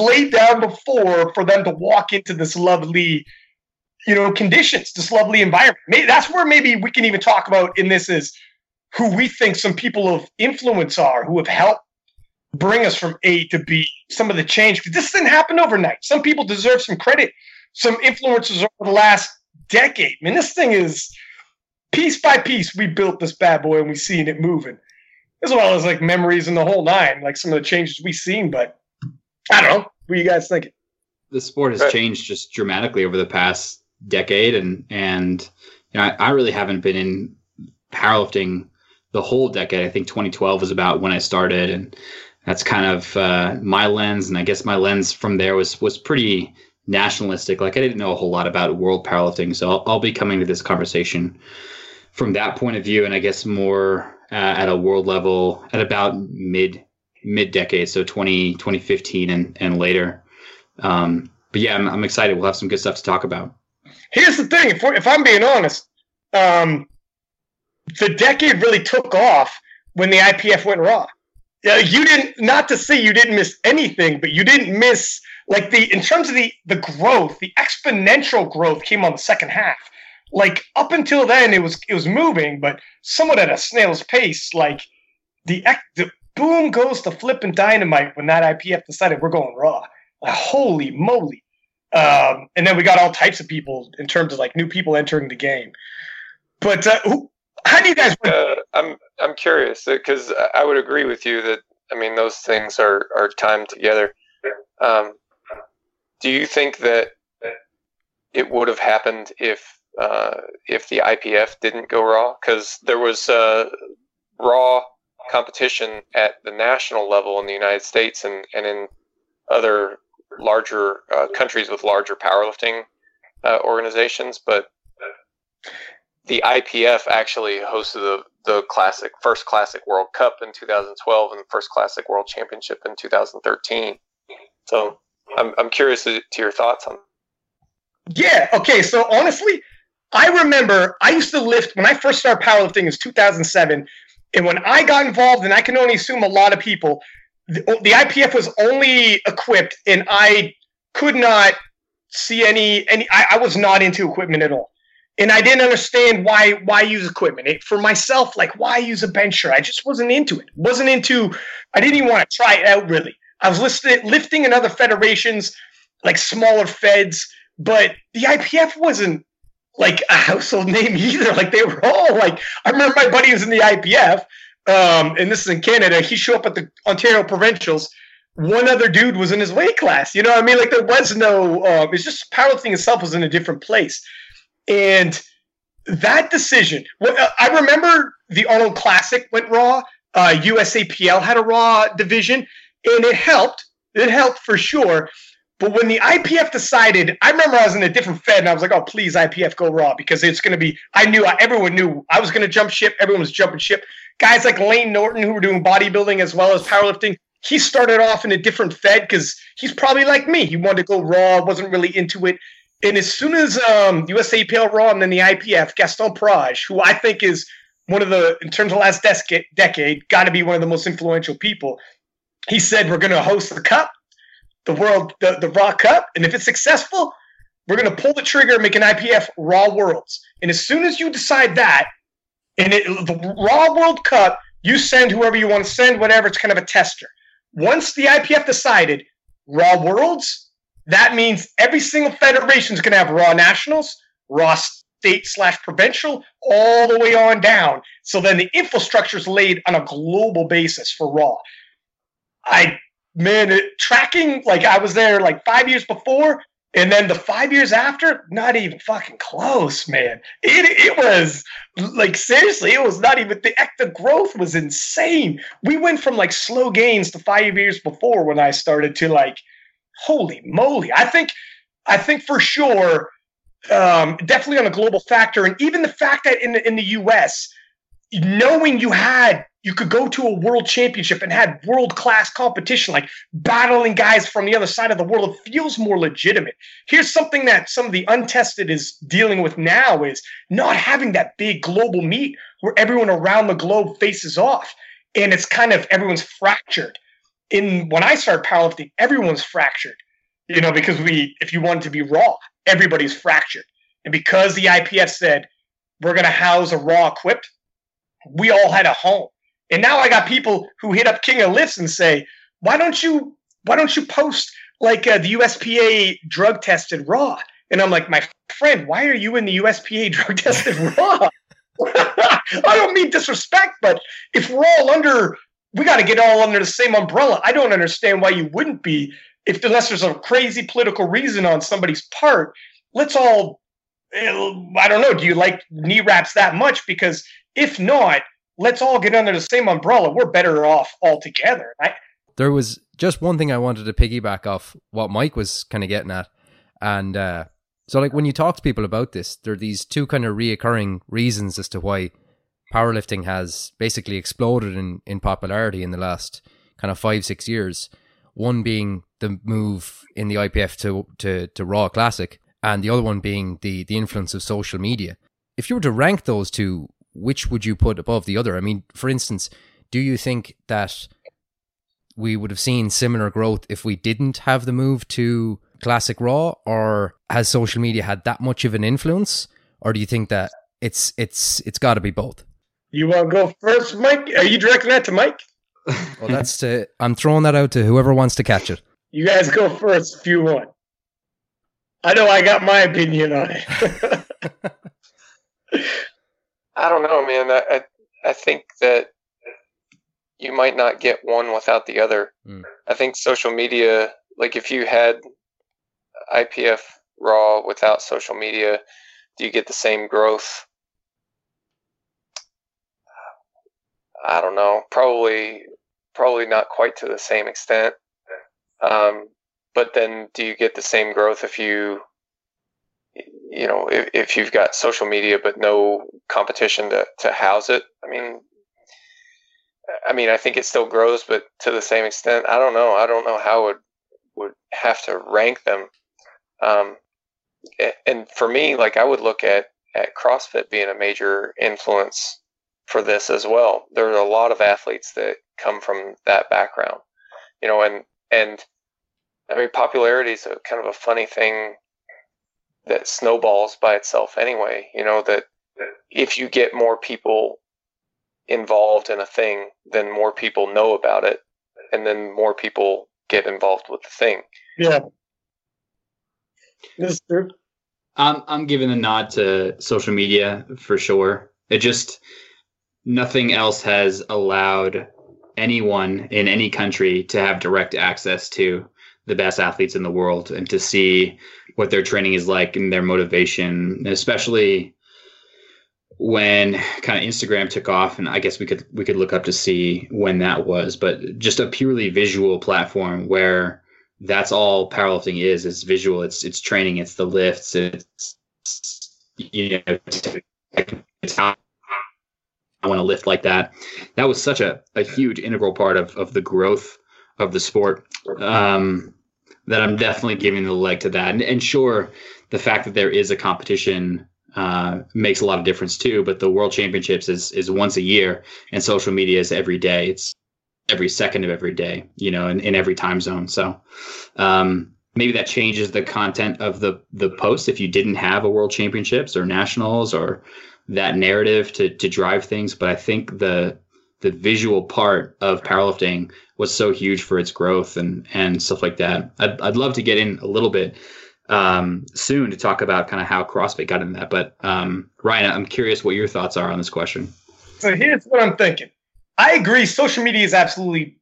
laid down before for them to walk into this lovely, you know, conditions, this lovely environment. Maybe that's where maybe we can even talk about in this is who we think some people of influence are who have helped bring us from A to B. Some of the change because this didn't happen overnight. Some people deserve some credit. Some influencers over the last decade. I mean, this thing is piece by piece. We built this bad boy and we seen it moving, as well as like memories and the whole nine, like some of the changes we've seen. But I don't know. What are you guys thinking? The sport has changed just dramatically over the past decade, and and you know, I, I really haven't been in powerlifting the whole decade. I think 2012 was about when I started, and that's kind of uh, my lens. And I guess my lens from there was was pretty nationalistic. Like I didn't know a whole lot about world powerlifting, so I'll, I'll be coming to this conversation from that point of view, and I guess more uh, at a world level at about mid mid decade, so 20, 2015 and, and later. Um, but yeah, I'm, I'm excited. We'll have some good stuff to talk about. Here's the thing: if, if I'm being honest, um, the decade really took off when the IPF went raw. Yeah, you didn't. Not to say you didn't miss anything, but you didn't miss like the in terms of the the growth, the exponential growth came on the second half. Like up until then, it was it was moving, but somewhat at a snail's pace. Like the, the boom goes the flipping dynamite when that IPF decided we're going raw. Like, holy moly! Um, and then we got all types of people in terms of like new people entering the game. But uh, who, how do you guys? Uh, I'm I'm curious because I would agree with you that I mean those things are are timed together. Um, do you think that it would have happened if uh, if the IPF didn't go raw? Because there was uh, raw competition at the national level in the United States and, and in other larger uh, countries with larger powerlifting uh, organizations, but the IPF actually hosted the, the classic first classic World Cup in 2012 and the first classic World Championship in 2013. So I'm I'm curious to, to your thoughts on. Yeah. Okay. So honestly, I remember I used to lift when I first started powerlifting is 2007. And when I got involved, and I can only assume a lot of people, the, the IPF was only equipped, and I could not see any any. I, I, was not into equipment at all, and I didn't understand why why use equipment. It, for myself, like why use a bencher? I just wasn't into it. wasn't into. I didn't even want to try it out really. I was listed, lifting in other federations, like smaller feds, but the IPF wasn't like a household name either. Like they were all like, I remember my buddy was in the IPF, um, and this is in Canada. He showed up at the Ontario Provincials. One other dude was in his weight class. You know what I mean? Like there was no, um, it's just powerlifting itself was in a different place. And that decision, I remember the Arnold Classic went raw. Uh, USAPL had a raw division, and it helped. It helped for sure. But when the IPF decided, I remember I was in a different Fed and I was like, oh, please, IPF, go raw because it's going to be, I knew, everyone knew I was going to jump ship. Everyone was jumping ship. Guys like Lane Norton, who were doing bodybuilding as well as powerlifting, he started off in a different Fed because he's probably like me. He wanted to go raw, wasn't really into it. And as soon as um, USAPL Raw and then the IPF, Gaston Parage, who I think is one of the, in terms of last decade, got to be one of the most influential people, he said, we're going to host the cup the world, the, the Raw Cup. And if it's successful, we're going to pull the trigger and make an IPF Raw Worlds. And as soon as you decide that, and it, the Raw World Cup, you send whoever you want to send, whatever, it's kind of a tester. Once the IPF decided Raw Worlds, that means every single federation is going to have Raw Nationals, Raw State slash Provincial, all the way on down. So then the infrastructure is laid on a global basis for Raw. I man, it, tracking like I was there like five years before, and then the five years after, not even fucking close, man. It it was like seriously, it was not even the the growth was insane. We went from like slow gains to five years before when I started to like, holy moly! I think I think for sure, um, definitely on a global factor, and even the fact that in the, in the U.S. Knowing you had you could go to a world championship and had world class competition, like battling guys from the other side of the world. It feels more legitimate. Here's something that some of the untested is dealing with now is not having that big global meet where everyone around the globe faces off. And it's kind of everyone's fractured. in when I started powerlifting, everyone's fractured. You know, because we if you wanted to be raw, everybody's fractured. And because the IPF said we're gonna house a raw equipped, we all had a home. And now I got people who hit up King of Lifts and say, why don't you why don't you post like uh, the USPA drug tested raw? And I'm like, my friend, why are you in the USPA drug tested raw? I don't mean disrespect, but if we're all under, we got to get all under the same umbrella. I don't understand why you wouldn't be, if unless there's a crazy political reason on somebody's part. Let's all, eh, I don't know, do you like knee wraps that much? Because if not, let's all get under the same umbrella. We're better off all together. I, there was just one thing I wanted to piggyback off what Mike was kind of getting at, and uh, so, like when you talk to people about this, there are these two kind of reoccurring reasons as to why powerlifting has basically exploded in, in popularity in the last kind of five, six years. One being the move in the IPF to, to, to Raw Classic, and the other one being the, the influence of social media. If you were to rank those two, which would you put above the other? I mean, for instance, do you think that we would have seen similar growth if we didn't have the move to classic Raw, or has social media had that much of an influence, or do you think that it's it's it's got to be both? You want to go first, Mike? Are you directing that to Mike? well, that's to. I'm throwing that out to whoever wants to catch it. You guys go first if you want. I know I got my opinion on it. I don't know, man. I, I, I think that you might not get one without the other. Mm. I think social media, like if you had IPF raw without social media, do you get the same growth? I don't know. Probably, probably not quite to the same extent. Um, but then, do you get the same growth if you, you know, if, if you've got social media but no competition to to house it? I mean, I mean, I think it still grows, but to the same extent. I don't know. I don't know how it would have to rank them. Um, and for me, like I would look at at CrossFit being a major influence for this as well. There are a lot of athletes that come from that background, you know, and and I mean popularity is a kind of a funny thing that snowballs by itself anyway. You know that if you get more people involved in a thing, then more people know about it, and then more people get involved with the thing. Yeah. I'm I'm giving a nod to social media for sure. It just nothing else has allowed anyone in any country to have direct access to the best athletes in the world and to see what their training is like and their motivation, especially when kind of Instagram took off and I guess we could we could look up to see when that was, but just a purely visual platform where that's all powerlifting is. It's visual. It's it's training. It's the lifts. It's you know it's how I want to lift like that. That was such a, a huge integral part of of the growth of the sport. Um, that I'm definitely giving the leg to that. And, and sure, the fact that there is a competition uh, makes a lot of difference too. But the World Championships is is once a year, and social media is every day. It's every second of every day, you know, in, in every time zone. So um, maybe that changes the content of the the post if you didn't have a World Championships or Nationals or that narrative to to drive things. But I think the the visual part of powerlifting was so huge for its growth and and stuff like that. I'd I'd love to get in a little bit um, soon to talk about kind of how CrossFit got in that. But um, Ryan, I'm curious what your thoughts are on this question. So here's what I'm thinking. I agree. Social media is absolutely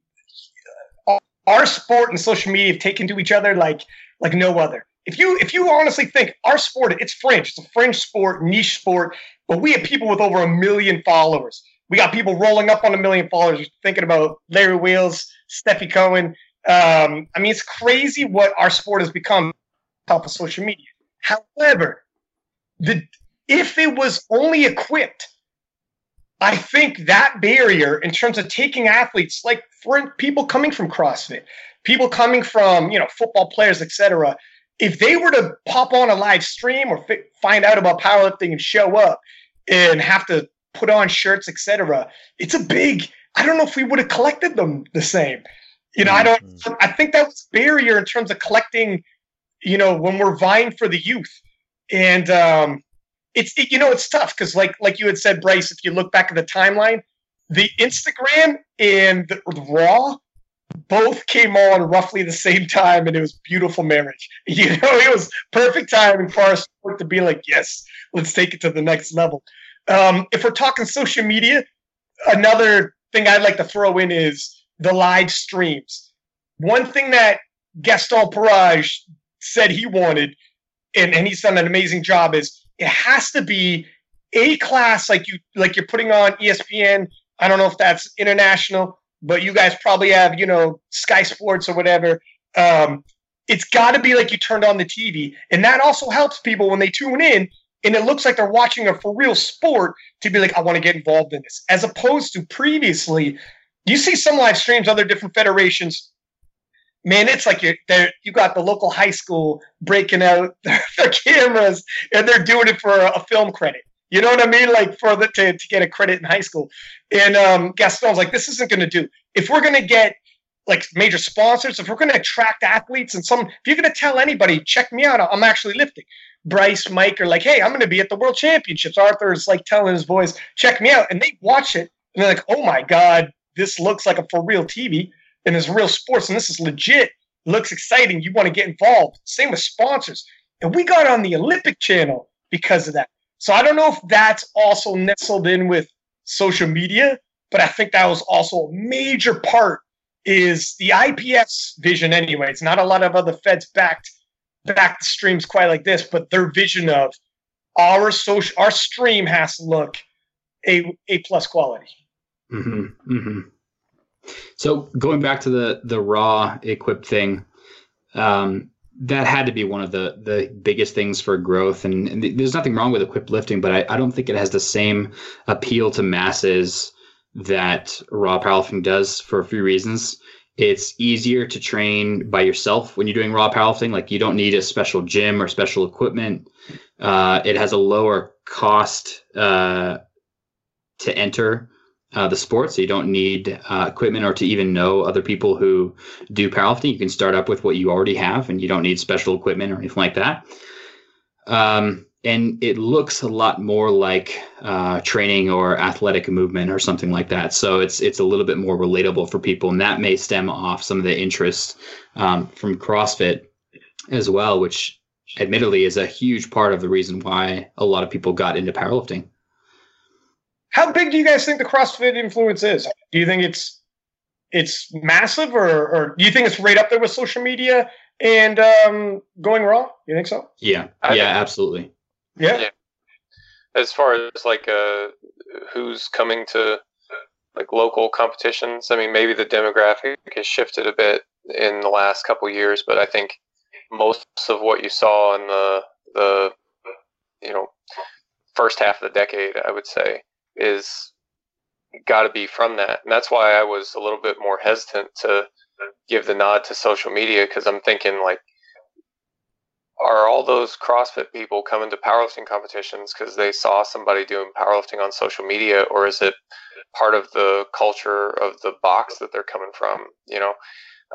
our sport and social media have taken to each other like like no other. If you if you honestly think our sport, it's fringe, it's a fringe sport, niche sport, but we have people with over a million followers. We got people rolling up on a million followers. Thinking about Larry Wheels, Stefi Cohen. Um, I mean, it's crazy what our sport has become top of social media. However, the if it was only equipped I think that barrier in terms of taking athletes, like for people coming from CrossFit, people coming from, you know, football players, etc., if they were to pop on a live stream or fi- find out about powerlifting and show up and have to put on shirts, etc., it's a big, I don't know if we would have collected them the same. You know, I don't. Mm-hmm. I think that was barrier in terms of collecting. You know, when we're vying for the youth, and um, it's it, you know it's tough because like like you had said, Bryce. If you look back at the timeline, the Instagram and the, the Raw both came on roughly the same time, and it was beautiful marriage. You know, it was perfect timing for us to be like, yes, let's take it to the next level. Um, if we're talking social media, another thing I'd like to throw in is the live streams. One thing that Gaston Parage said he wanted, and, and he's done an amazing job, is it has to be a class like you like you're putting on ESPN. I don't know if that's international, but you guys probably have, you know, Sky Sports or whatever. Um, it's got to be like you turned on the TV, and that also helps people when they tune in and it looks like they're watching a for real sport to be like, I want to get involved in this, as opposed to previously. You see some live streams, other different federations. Man, it's like you're. You got the local high school breaking out their, their cameras, and they're doing it for a, a, film credit. You know what I mean? Like for the to, to get a credit in high school. And um, Gaston's like, this isn't going to do. If we're going to get like major sponsors, if we're going to attract athletes, and some, if you're going to tell anybody, check me out, I'm actually lifting Bryce, Mike are like, hey, I'm going to be at the World Championships. Arthur's like telling his boys, check me out. And they watch it and they're like, oh my God, this looks like a for real TV and it's real sports and this is legit. looks exciting. You want to get involved. Same with sponsors. And we got on the Olympic channel because of that. So I don't know if that's also nestled in with social media, but I think that was also a major part is the IPF's vision anyway. It's not a lot of other feds backed back streams quite like this, but their vision of our social our stream has to look a a plus quality. Mm-hmm, mm-hmm. So going back to the the raw equip thing, um, that had to be one of the the biggest things for growth. And, and there's nothing wrong with equipped lifting, but I, I don't think it has the same appeal to masses that raw powerlifting does for a few reasons. It's easier to train by yourself when you're doing raw powerlifting. Like you don't need a special gym or special equipment. Uh, it has a lower cost uh, to enter uh, the sport, so you don't need uh, equipment or to even know other people who do powerlifting. You can start up with what you already have, and you don't need special equipment or anything like that. Um, and it looks a lot more like uh, training or athletic movement or something like that. So it's it's a little bit more relatable for people, and that may stem off some of the interest um, from CrossFit as well, which admittedly is a huge part of the reason why a lot of people got into powerlifting. How big do you guys think the CrossFit influence is? Do you think it's it's massive, or, or do you think it's right up there with social media and um, going raw? You think so? Yeah, yeah, absolutely. Yeah. yeah. As far as like uh, who's coming to like local competitions, I mean, maybe the demographic has shifted a bit in the last couple years, but I think most of what you saw in the the you know first half of the decade, I would say, is got to be from that, and that's why I was a little bit more hesitant to give the nod to social media because I'm thinking like are all those CrossFit people coming to powerlifting competitions because they saw somebody doing powerlifting on social media, or is it part of the culture of the box that they're coming from? You know,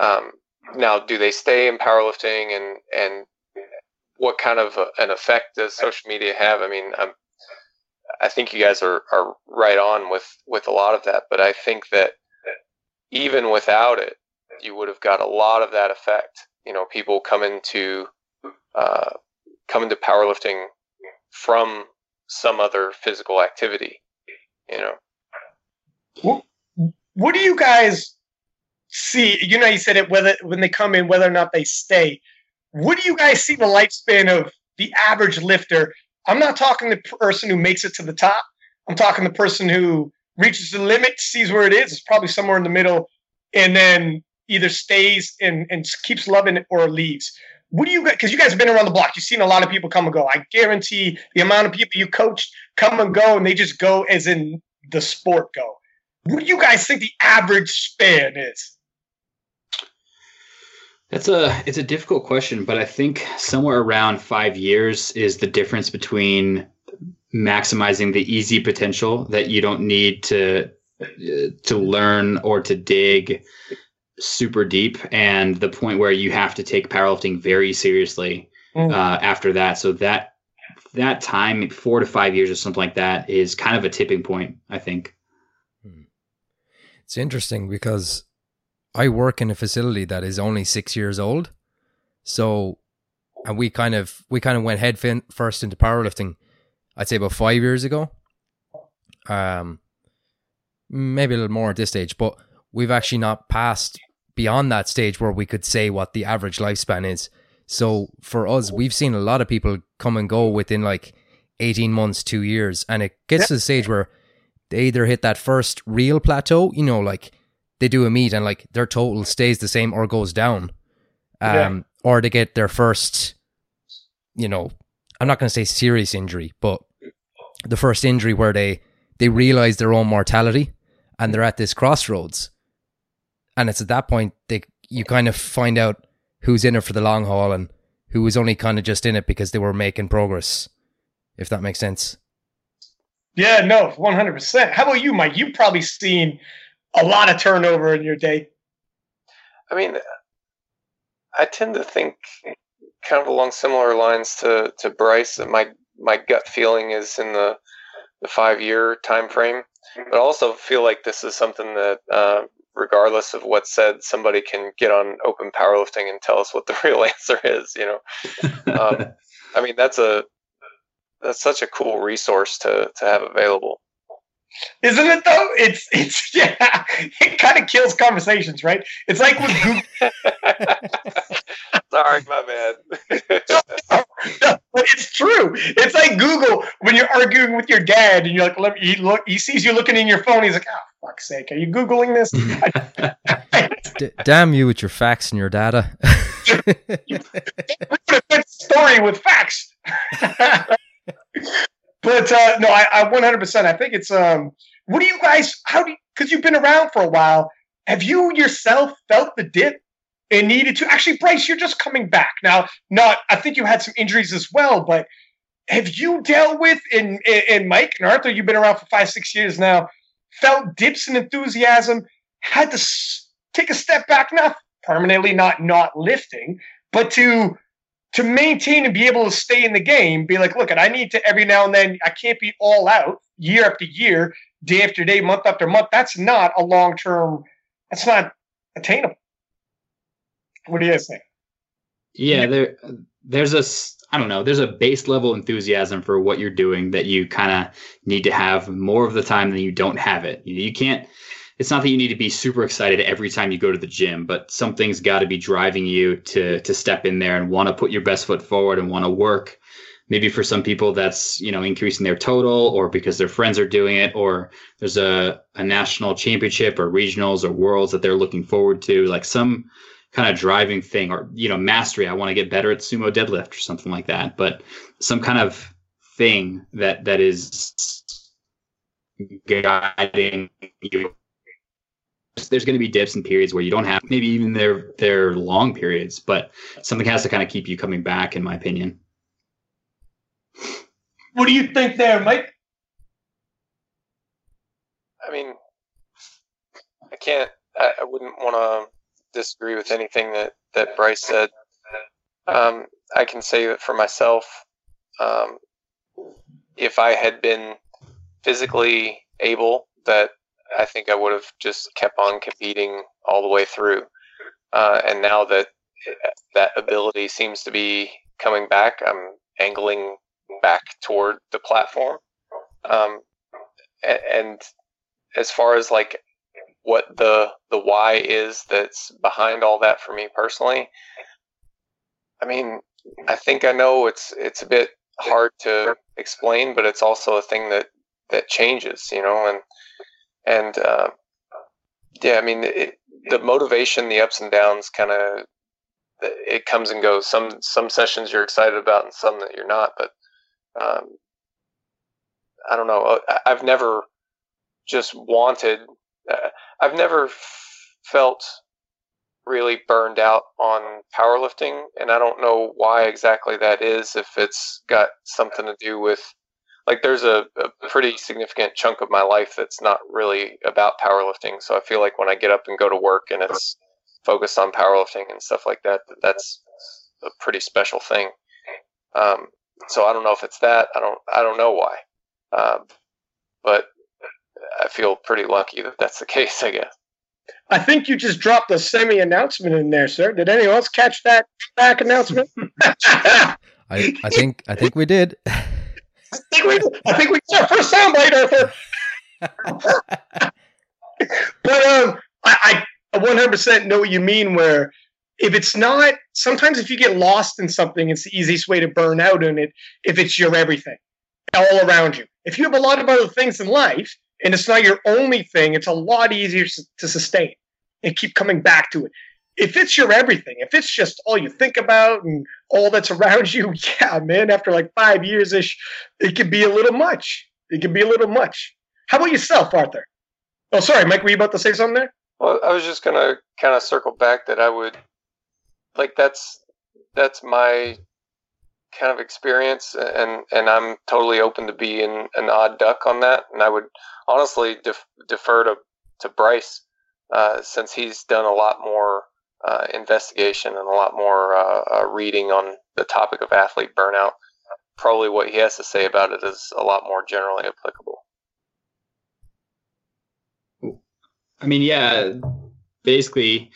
um, now do they stay in powerlifting, and and what kind of a, an effect does social media have? I mean, I'm, I think you guys are are right on with with a lot of that, but I think that even without it, you would have got a lot of that effect. You know, people come into uh, come into powerlifting from some other physical activity. You know. What, what do you guys see? You know, you said it whether when they come in, whether or not they stay. What do you guys see the lifespan of the average lifter? I'm not talking the person who makes it to the top. I'm talking the person who reaches the limit, sees where it is. It's probably somewhere in the middle, and then either stays and, and keeps loving it or leaves what do you guys because you guys have been around the block. You've seen a lot of people come and go. I guarantee the amount of people you coached come and go and they just go as in the sport go. What do you guys think the average span is? That's a it's a difficult question but i think somewhere around five years is the difference between maximizing the easy potential that you don't need to to learn or to dig super deep and the point where you have to take powerlifting very seriously Mm. uh, after that. So that that time, four to five years or something like that, is kind of a tipping point. I think. It's interesting because I work in a facility that is only six years old. So, and we kind of we kind of went head fin- first into powerlifting. I'd say about five years ago. Um, maybe a little more at this stage, but we've actually not passed beyond that stage where we could say what the average lifespan is. So for us, we've seen a lot of people come and go within like 18 months, two years. And it gets to the stage where they either hit that first real plateau, you know, like they do a meet and like their total stays the same or goes down. Um, Yeah. or they get their first, you know, I'm not going to say serious injury, but the first injury where they, they realize their own mortality and they're at this crossroads. And it's at that point they, you kind of find out who's in it for the long haul and who was only kind of just in it because they were making progress, if that makes sense. Yeah, no, one hundred percent. How about you, Mike? You've probably seen a lot of turnover in your day. I mean, I tend to think kind of along similar lines to, to Bryce. That my my gut feeling is in the the five year time frame, but I also feel like this is something that, uh, regardless of what's said, somebody can get on Open Powerlifting and tell us what the real answer is. You know, Um, I mean, that's a that's such a cool resource to to have available. Isn't it though? It's it's yeah. It kind of kills conversations, right? It's like with Google. Sorry, my bad. No, but it's true. It's like Google when you're arguing with your dad and you're like, let me, he look, he sees you looking in your phone. He's like, oh, fuck's sake, are you Googling this? D- damn you with your facts and your data. We're gonna fit story with facts. but uh, no, I, I 100%. I think it's um. What do you guys? How do? you, Because you've been around for a while. Have you yourself felt the dip and needed to? Actually, Bryce, you're just coming back now. Not. I think you had some injuries as well, but have you dealt with and and Mike and Arthur? You've been around for five, six years now. Felt dips in enthusiasm. Had to take a step back, not permanently, not not lifting, but to to maintain and be able to stay in the game, be like, look, and I need to every now and then, I can't be all out year after year, day after day, month after month. That's not a long term, that's not attainable. What do you guys think? yeah, there there's a I don't know, there's a base level enthusiasm for what you're doing that you kind of need to have more of the time than you don't have it. You, you can't it's not that you need to be super excited every time you go to the gym, but something's got to be driving you to to step in there and want to put your best foot forward and want to work. Maybe for some people that's you know increasing their total, or because their friends are doing it, or there's a a national championship or regionals or worlds that they're looking forward to, like some kind of driving thing, or you know mastery. I want to get better at sumo deadlift or something like that, but some kind of thing that that is guiding you there's going to be dips and periods where you don't have maybe even their their long periods but something has to kind of keep you coming back in my opinion What do you think there, Mike? I mean, I can't. I, I wouldn't want to disagree with anything that that Bryce said. Um, I can say that for myself, um, if I had been physically able, that I think I would have just kept on competing all the way through. Uh, and now that that ability seems to be coming back, I'm angling back toward the platform. Um, a- and as far as like what the the why is that's behind all that for me personally. I mean i think i know it's it's a bit hard to explain but it's also a thing that that changes you know and and uh, yeah i mean it, the motivation the ups and downs kind of it comes and goes. Some some sessions you're excited about and some that you're not but um, i don't know. I've never just wanted uh, I've never f- felt really burned out on powerlifting, and I don't know why exactly that is. If it's got something to do with, like, there's a, a pretty significant chunk of my life that's not really about powerlifting. So I feel like when I get up and go to work, and it's focused on powerlifting and stuff like that, that that's a pretty special thing. Um, so I don't know if it's that. I don't. I don't know why. Um, but I feel pretty lucky that that's the case. I guess. I think you just dropped a semi announcement in there, sir. Did anyone else catch that back announcement? I, I think I think we did. I think we I think we got our first soundbite, Arthur. but um, I, I 100% know what you mean. Where if it's not, sometimes if you get lost in something, it's the easiest way to burn out in it. If it's your everything, all around you. If you have a lot of other things in life, and it's not your only thing, it's a lot easier to sustain and keep coming back to it. If it's your everything, if it's just all you think about and all that's around you, yeah, man, after like five years ish, it can be a little much. It can be a little much. How about yourself, Arthur? Oh, sorry, Mike, were you about to say something there? Well, I was just gonna kind of circle back that I would like that's that's my kind of experience, and and I'm totally open to being an odd duck on that, and I would honestly def- defer to to Bryce uh, since he's done a lot more uh, investigation and a lot more uh, uh reading on the topic of athlete burnout. Probably what he has to say about it is a lot more generally applicable. I mean, yeah, basically,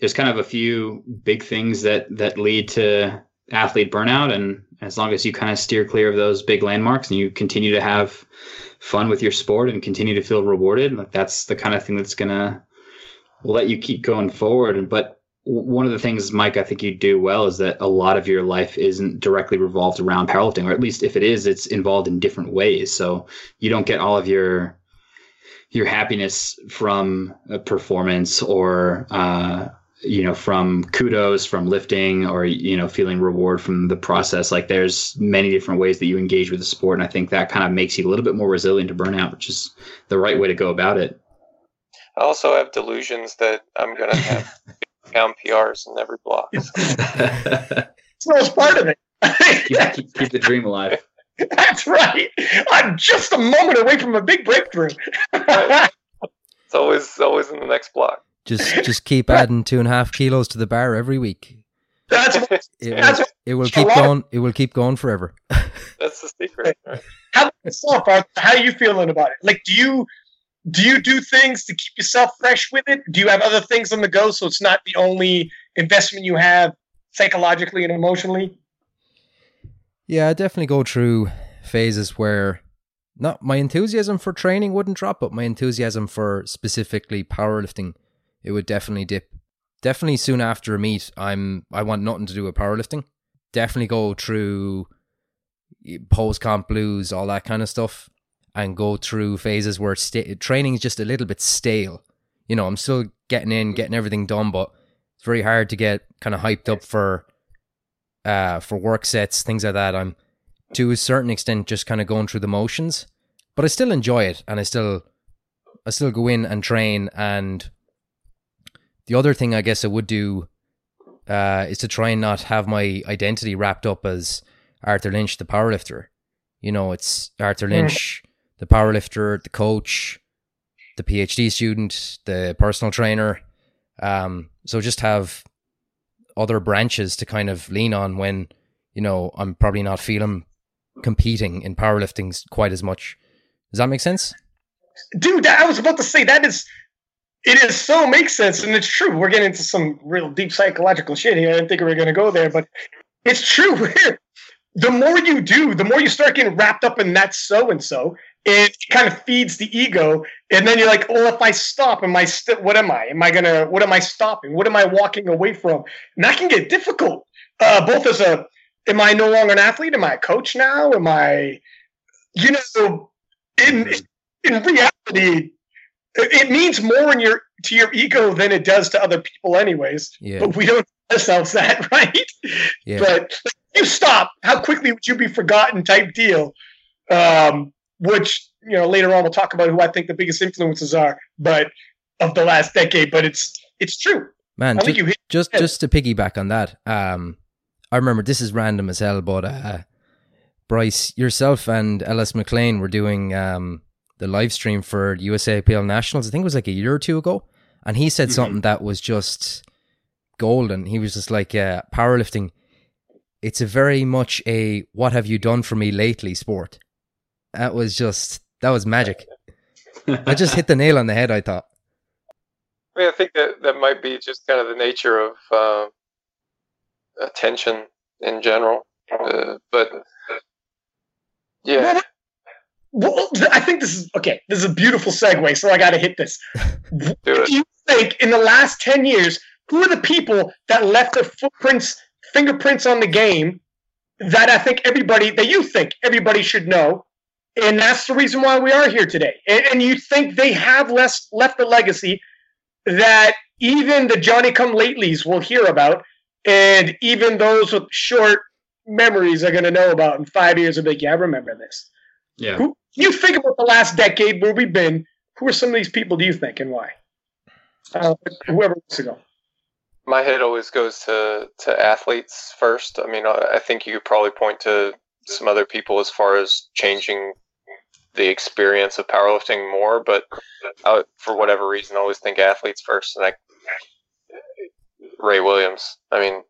there's kind of a few big things that that lead to athlete burnout, and as long as you kind of steer clear of those big landmarks and you continue to have fun with your sport and continue to feel rewarded, like that's the kind of thing that's gonna let you keep going forward. But one of the things, Mike, I think you do well is that a lot of your life isn't directly revolved around powerlifting, or at least if it is, it's involved in different ways. So you don't get all of your your happiness from a performance or uh, you know from kudos from lifting or you know feeling reward from the process like there's many different ways that you engage with the sport and i think that kind of makes you a little bit more resilient to burnout which is the right way to go about it i also have delusions that i'm going to have pound prs in every block so it's part of it keep, keep, keep the dream alive That's right. I'm just a moment away from a big breakthrough. it's always always in the next block. Just just keep adding two and a half kilos to the bar every week. That's it. Will, it will keep going. It will keep going forever. That's the secret. How about yourself, Arthur? How are you feeling about it? Like, do you do you do things to keep yourself fresh with it? Do you have other things on the go so it's not the only investment you have psychologically and emotionally? Yeah, I definitely go through phases where not my enthusiasm for training wouldn't drop, but my enthusiasm for specifically powerlifting, it would definitely dip. Definitely soon after a meet, I'm I want nothing to do with powerlifting. Definitely go through post comp blues, all that kind of stuff, and go through phases where sta- training is just a little bit stale. You know, I'm still getting in, getting everything done, but it's very hard to get kind of hyped up for uh, for work sets, things like that. I'm to a certain extent just kind of going through the motions, but I still enjoy it, and I still I still go in and train. And the other thing I guess I would do uh, is to try and not have my identity wrapped up as Arthur Lynch, the powerlifter. You know, it's Arthur Lynch, the powerlifter, the coach, the PhD student, the personal trainer. Um, so just have other branches to kind of lean on when you know I'm probably not feeling competing in powerlifting quite as much. Does that make sense? Dude, I was about to say that is it is so makes sense and it's true. We're getting into some real deep psychological shit here. I didn't think we were going to go there, but it's true. the more you do, the more you start getting wrapped up in that so and so, it kind of feeds the ego and then you're like oh if i stop am i still what am i am i gonna what am i stopping what am i walking away from and that can get difficult uh, both as a am i no longer an athlete am i a coach now am i you know in in reality it means more in your to your ego than it does to other people anyways yeah. but we don't ourselves that right yeah. but you stop how quickly would you be forgotten type deal um which you know later on we'll talk about who I think the biggest influences are, but of the last decade. But it's it's true. Man, just, just, just to piggyback on that, um, I remember this is random as hell, but uh, Bryce, yourself and Ellis McLean were doing um, the live stream for USAPL Nationals. I think it was like a year or two ago, and he said mm-hmm. something that was just Golden. He was just like, uh, powerlifting. It's a very much a "what have you done for me lately" sport. That was just that was magic. I just hit the nail on the head. I thought. I mean, I think that that might be just kind of the nature of uh, attention in general. Uh, but yeah, Well, I think this is okay. This is a beautiful segue, so I got to hit this. do Do you think in the last 10 years, who are the people that left their footprints, fingerprints on the game that I think everybody, that you think everybody should know? And that's the reason why we are here today. And, and you think they have less left a legacy that even the Johnny come latelys will hear about, and even those with short memories are going to know about in five years. Of like, yeah, I remember this. Yeah. Who you think about the last decade where we've been? Who are some of these people? Do you think and why? Uh, whoever wants to go. my head always goes to to athletes first. I mean, I I think you could probably point to some other people as far as changing the experience of powerlifting more, but I, for whatever reason, I always think athletes first. And I, Ray Williams. I mean,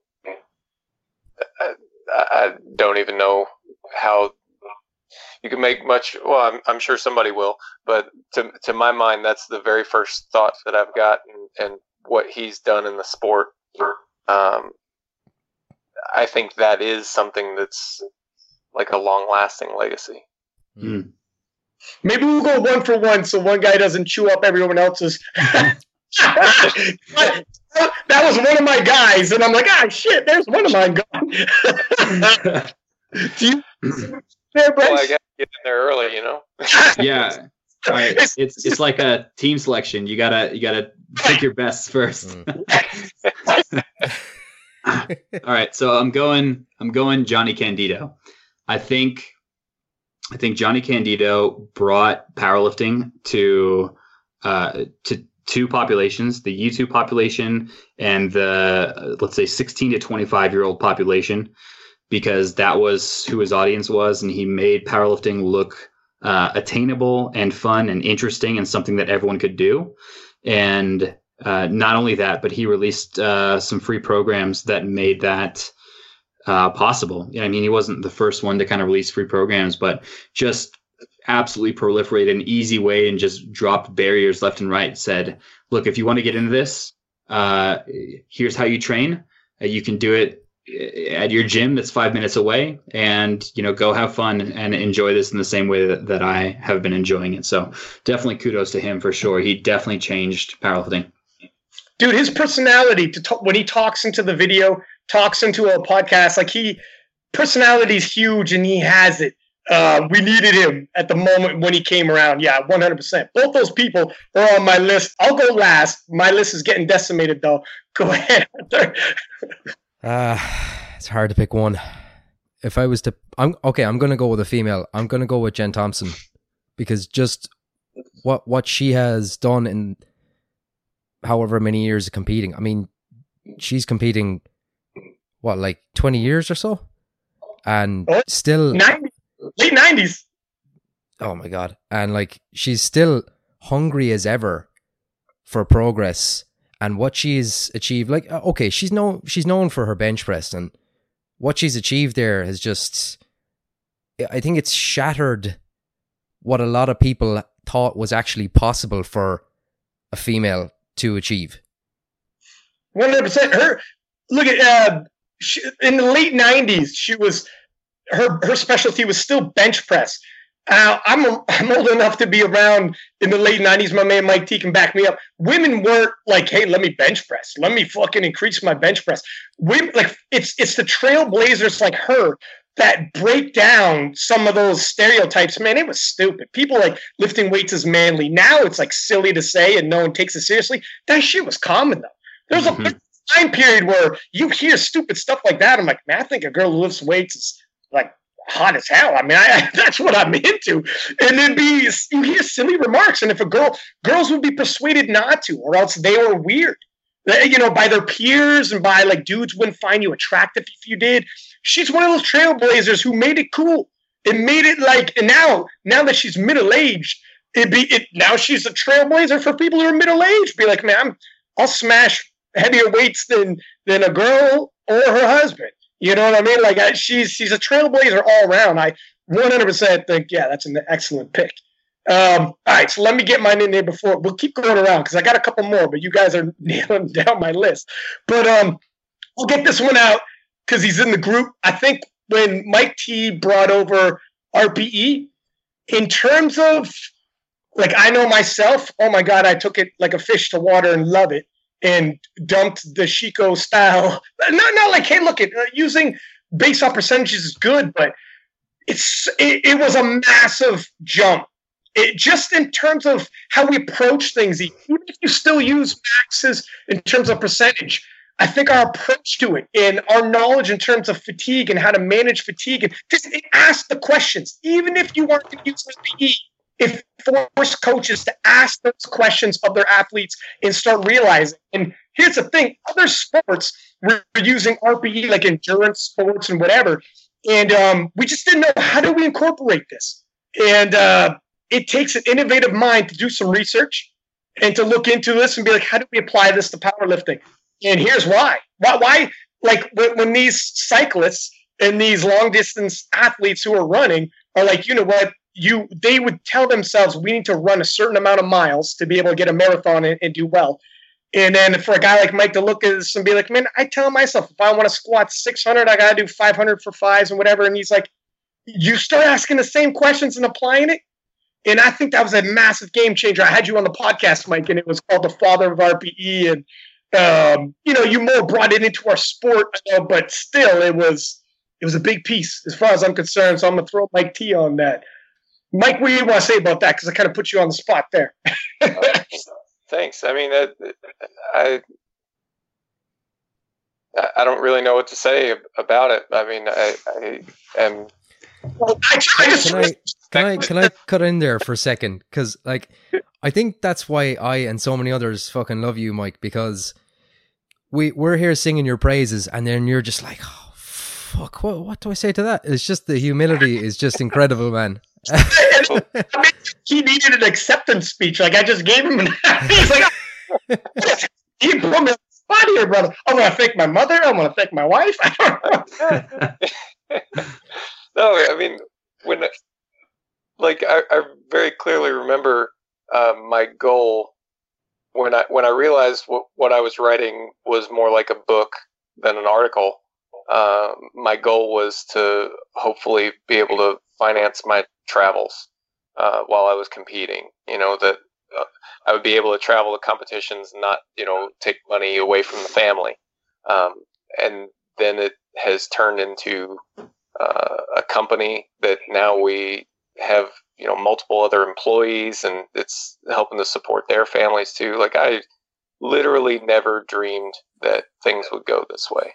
I, I don't even know how you can make much. Well, I'm, I'm sure somebody will, but to to my mind, that's the very first thought that I've got, and, and what he's done in the sport. Um, I think that is something that's like a long lasting legacy. Maybe we'll go one for one, so one guy doesn't chew up everyone else's. that was one of my guys, and I'm like, ah, shit, there's one of mine gone. Do you? There, Well, I got to get in there early, you know. yeah. All right. It's- It's it's like a team selection. You gotta you gotta pick your best first. All right, so I'm going. I'm going Jonnie Candito. I think. I think Jonnie Candito brought powerlifting to uh, to two populations: the YouTube population and the uh, let's say 16 to 25 year old population, because that was who his audience was, and he made powerlifting look uh, attainable and fun and interesting and something that everyone could do. And uh, not only that, but he released uh, some free programs that made that uh, possible. I mean, he wasn't the first one to kind of release free programs, but just absolutely proliferated an easy way and just dropped barriers left and right. Said, look, if you want to get into this, uh, here's how you train. Uh, you can do it at your gym that's five minutes away and you know go have fun and enjoy this in the same way that, that i have been enjoying it. So definitely kudos to him for sure. He definitely changed powerlifting. Dude his personality to talk, when he talks into the video talks into a podcast like he personality is huge and he has it. Uh, we needed him at the moment when he came around. Yeah 100% both those people are on my list. I'll go last. My list is getting decimated though. Go ahead Uh, it's hard to pick one. If I was to, I'm okay. I'm gonna go with a female. I'm gonna go with Jen Thompson because just what what she has done in however many years of competing. I mean, she's competing what like twenty years or so, and Oh, still 90, late 90s oh my god and like she's still hungry as ever for progress and what she's achieved like uh, okay she's known she's known for her bench press and what she's achieved there has just i think it's shattered what a lot of people thought was actually possible for a female to achieve One hundred percent. Her look at uh, she, in the late nineties. She was her her specialty was still bench press. Uh, I'm I'm old enough to be around in the late nineties. My man Mike T can back me up. Women weren't like, hey, let me bench press. Let me fucking increase my bench press. Women like it's it's the trailblazers like her that break down some of those stereotypes. Man, it was stupid. People like lifting weights is manly. Now it's like silly to say and no one takes it seriously. That shit was common though. There's a Mhm. time period where you hear stupid stuff like that. I'm like, man, I think a girl who lifts weights is hot as hell. I mean, I, that's what I'm into. And then be you hear silly remarks, and if a girl girls would be persuaded not to, or else they were weird. They- You know, by their peers and by like dudes wouldn't find you attractive if you did. She's one of those trailblazers who made it cool. It made it like, and now now that she's middle aged, it be it now she's a trailblazer for people who are middle aged. Be like, man, I'm, I'll smash heavier weights than than a girl or her husband. You know what I mean? Like I, she's she's a trailblazer all around. I 100% think yeah, that's an excellent pick. Um, all right, so let me get mine in there before we'll keep going around because I got a couple more, but you guys are nailing down my list. But um, we'll get this one out because he's in the group. I think when Mike T brought over RPE, in terms of like I know myself, oh my god, I took it like a fish to water and love it and dumped the Sheiko style. Not not like hey, look at uh, using base off percentages is good, but it's it, it was a massive jump. It, just in terms of how we approach things, even if you still use maxes in terms of percentage, I think our approach to it and our knowledge in terms of fatigue and how to manage fatigue and just ask the questions, even if you aren't going to use RPE, if force coaches to ask those questions of their athletes and start realizing. And here's the thing: other sports were using RPE, like endurance sports and whatever, and um, we just didn't know how do we incorporate this. And uh, it takes an innovative mind to do some research and to look into this and be like, how do we apply this to powerlifting? And here's why. Why? why like when, when these cyclists and these long distance athletes who are running are like, you know what? You they would tell themselves we need to run a certain amount of miles to be able to get a marathon and, and do well. And then for a guy like Mike to look at this and be like, man, I tell myself if I want to squat 600, I got to do 500 for fives and whatever. And he's like, you start asking the same questions and applying it. And I think that was a massive game changer. I had you on the podcast, Mike, and it was called the father of RPE. And um, you know, you more brought it into our sport, know, but still, it was it was a big piece as far as I'm concerned. So I'm gonna throw Mike T on that. Mike, what do you want to say about that? Because I kind of put you on the spot there. Thanks. I mean, I I don't really know what to say about it. I mean, I, I am. Well, I, I can I can I can I cut in there for a second? Because like, I think that's why I and so many others fucking love you, Mike. Because we we're here singing your praises, and then you're just like, oh, fuck, what what do I say to that? It's just the humility is just incredible, man. I mean, he needed an acceptance speech. Like I just gave him, an, he's like, he put me on here, brother. I want to thank my mother. I want to thank my wife. no, I mean when, like, I, I very clearly remember uh, my goal when I when I realized what, what I was writing was more like a book than an article, uh, my goal was to hopefully be able to finance my travels uh, while I was competing. You know that uh, I would be able to travel to competitions and not you know take money away from the family. Um, and then it has turned into uh, a company that now we have you know multiple other employees and it's helping to support their families too like i literally never dreamed that things would go this way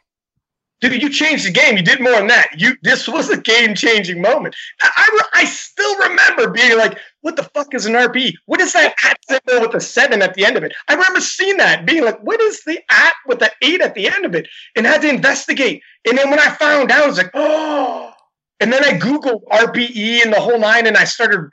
dude you changed the game. You did more than that. You this was a game changing moment. I, I still remember being like what the fuck is an rp what is that at symbol with a seven at the end of it? I remember seeing that being like what is the at with the eight at the end of it? And I had to investigate. And then when i found out i was like oh. And then I Googled RPE and the whole nine, and I started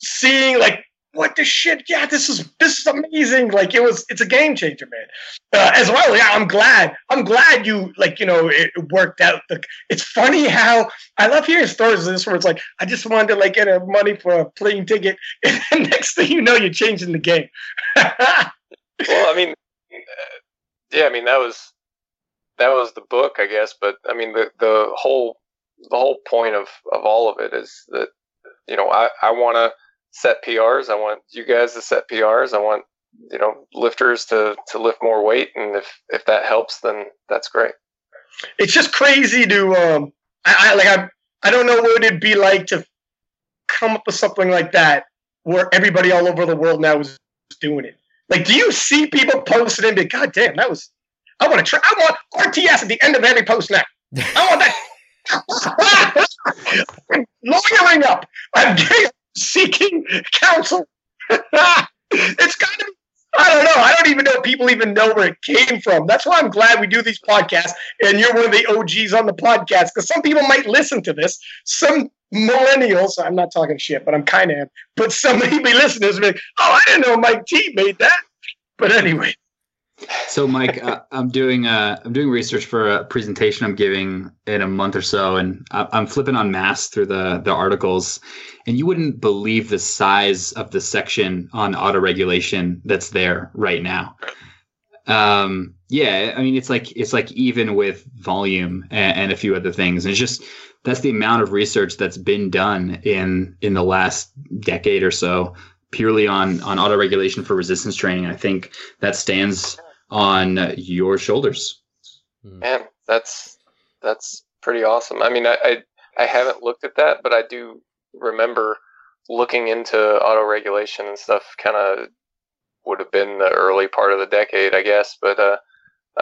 seeing like what the shit? Yeah this is this is amazing. Like it was it's a game changer man. Uh, as well yeah i'm glad i'm glad you like you know it worked out. The, it's funny how i love hearing stories of this where it's like i just wanted to like get a money for a plane ticket and next thing you know you're changing the game. Well i mean uh, yeah i mean that was that was the book i guess but i mean the the whole the whole point of, of all of it is that you know I, I want to set PRs. I want you guys to set PRs. I want you know lifters to to lift more weight, and if if that helps, then that's great. It's just crazy to um I, I like I I don't know what it'd be like to come up with something like that where everybody all over the world now is doing it. Like, do you see people posting and be, God damn, that was I want to try I want RTS at the end of every post now. I want that lawyering up. I'm seeking counsel. it's kind of I don't know. I don't even know people even know where it came from. That's why I'm glad we do these podcasts, and you're one of the OGs on the podcast because some people might listen to this. Some millennials, I'm not talking shit, but I'm kind of, but some maybe listeners be like, "Oh, I didn't know Mike T made that." But anyway, So, Mike, uh, I'm doing uh, I'm doing research for a presentation I'm giving in a month or so, and I'm flipping on mass through the the articles, and you wouldn't believe the size of the section on auto regulation that's there right now. Um, yeah, I mean, it's like it's like even with volume and, and a few other things, and it's just that's the amount of research that's been done in in the last decade or so purely on on auto regulation for resistance training. I think that stands on your shoulders. Hmm. Man, that's that's pretty awesome. I mean, I, I, I haven't looked at that, but I do remember looking into auto regulation and stuff. Kind of would have been the early part of the decade, I guess. But uh,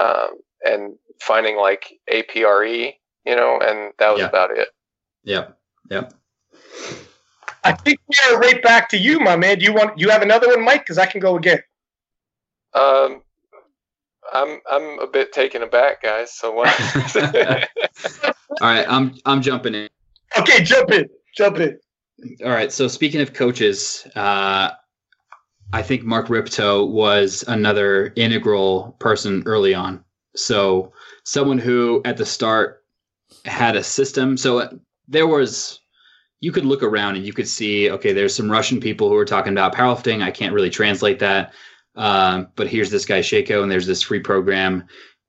um, and finding like APRE, you know, and that was yeah. about it. Yeah, yeah. I think we are right back to you, my man. Do you want you have another one, Mike? Because I can go again. Um, I'm I'm a bit taken aback, guys. So what? All right, I'm I'm jumping in. Okay, jump in, jump in. All right. So speaking of coaches, uh, I think Mark Rippetoe was another integral person early on. So someone who at the start had a system. So there was you could look around and you could see, okay, there's some Russian people who are talking about powerlifting. I can't really translate that. Um, but here's this guy Sheiko, and there's this free program.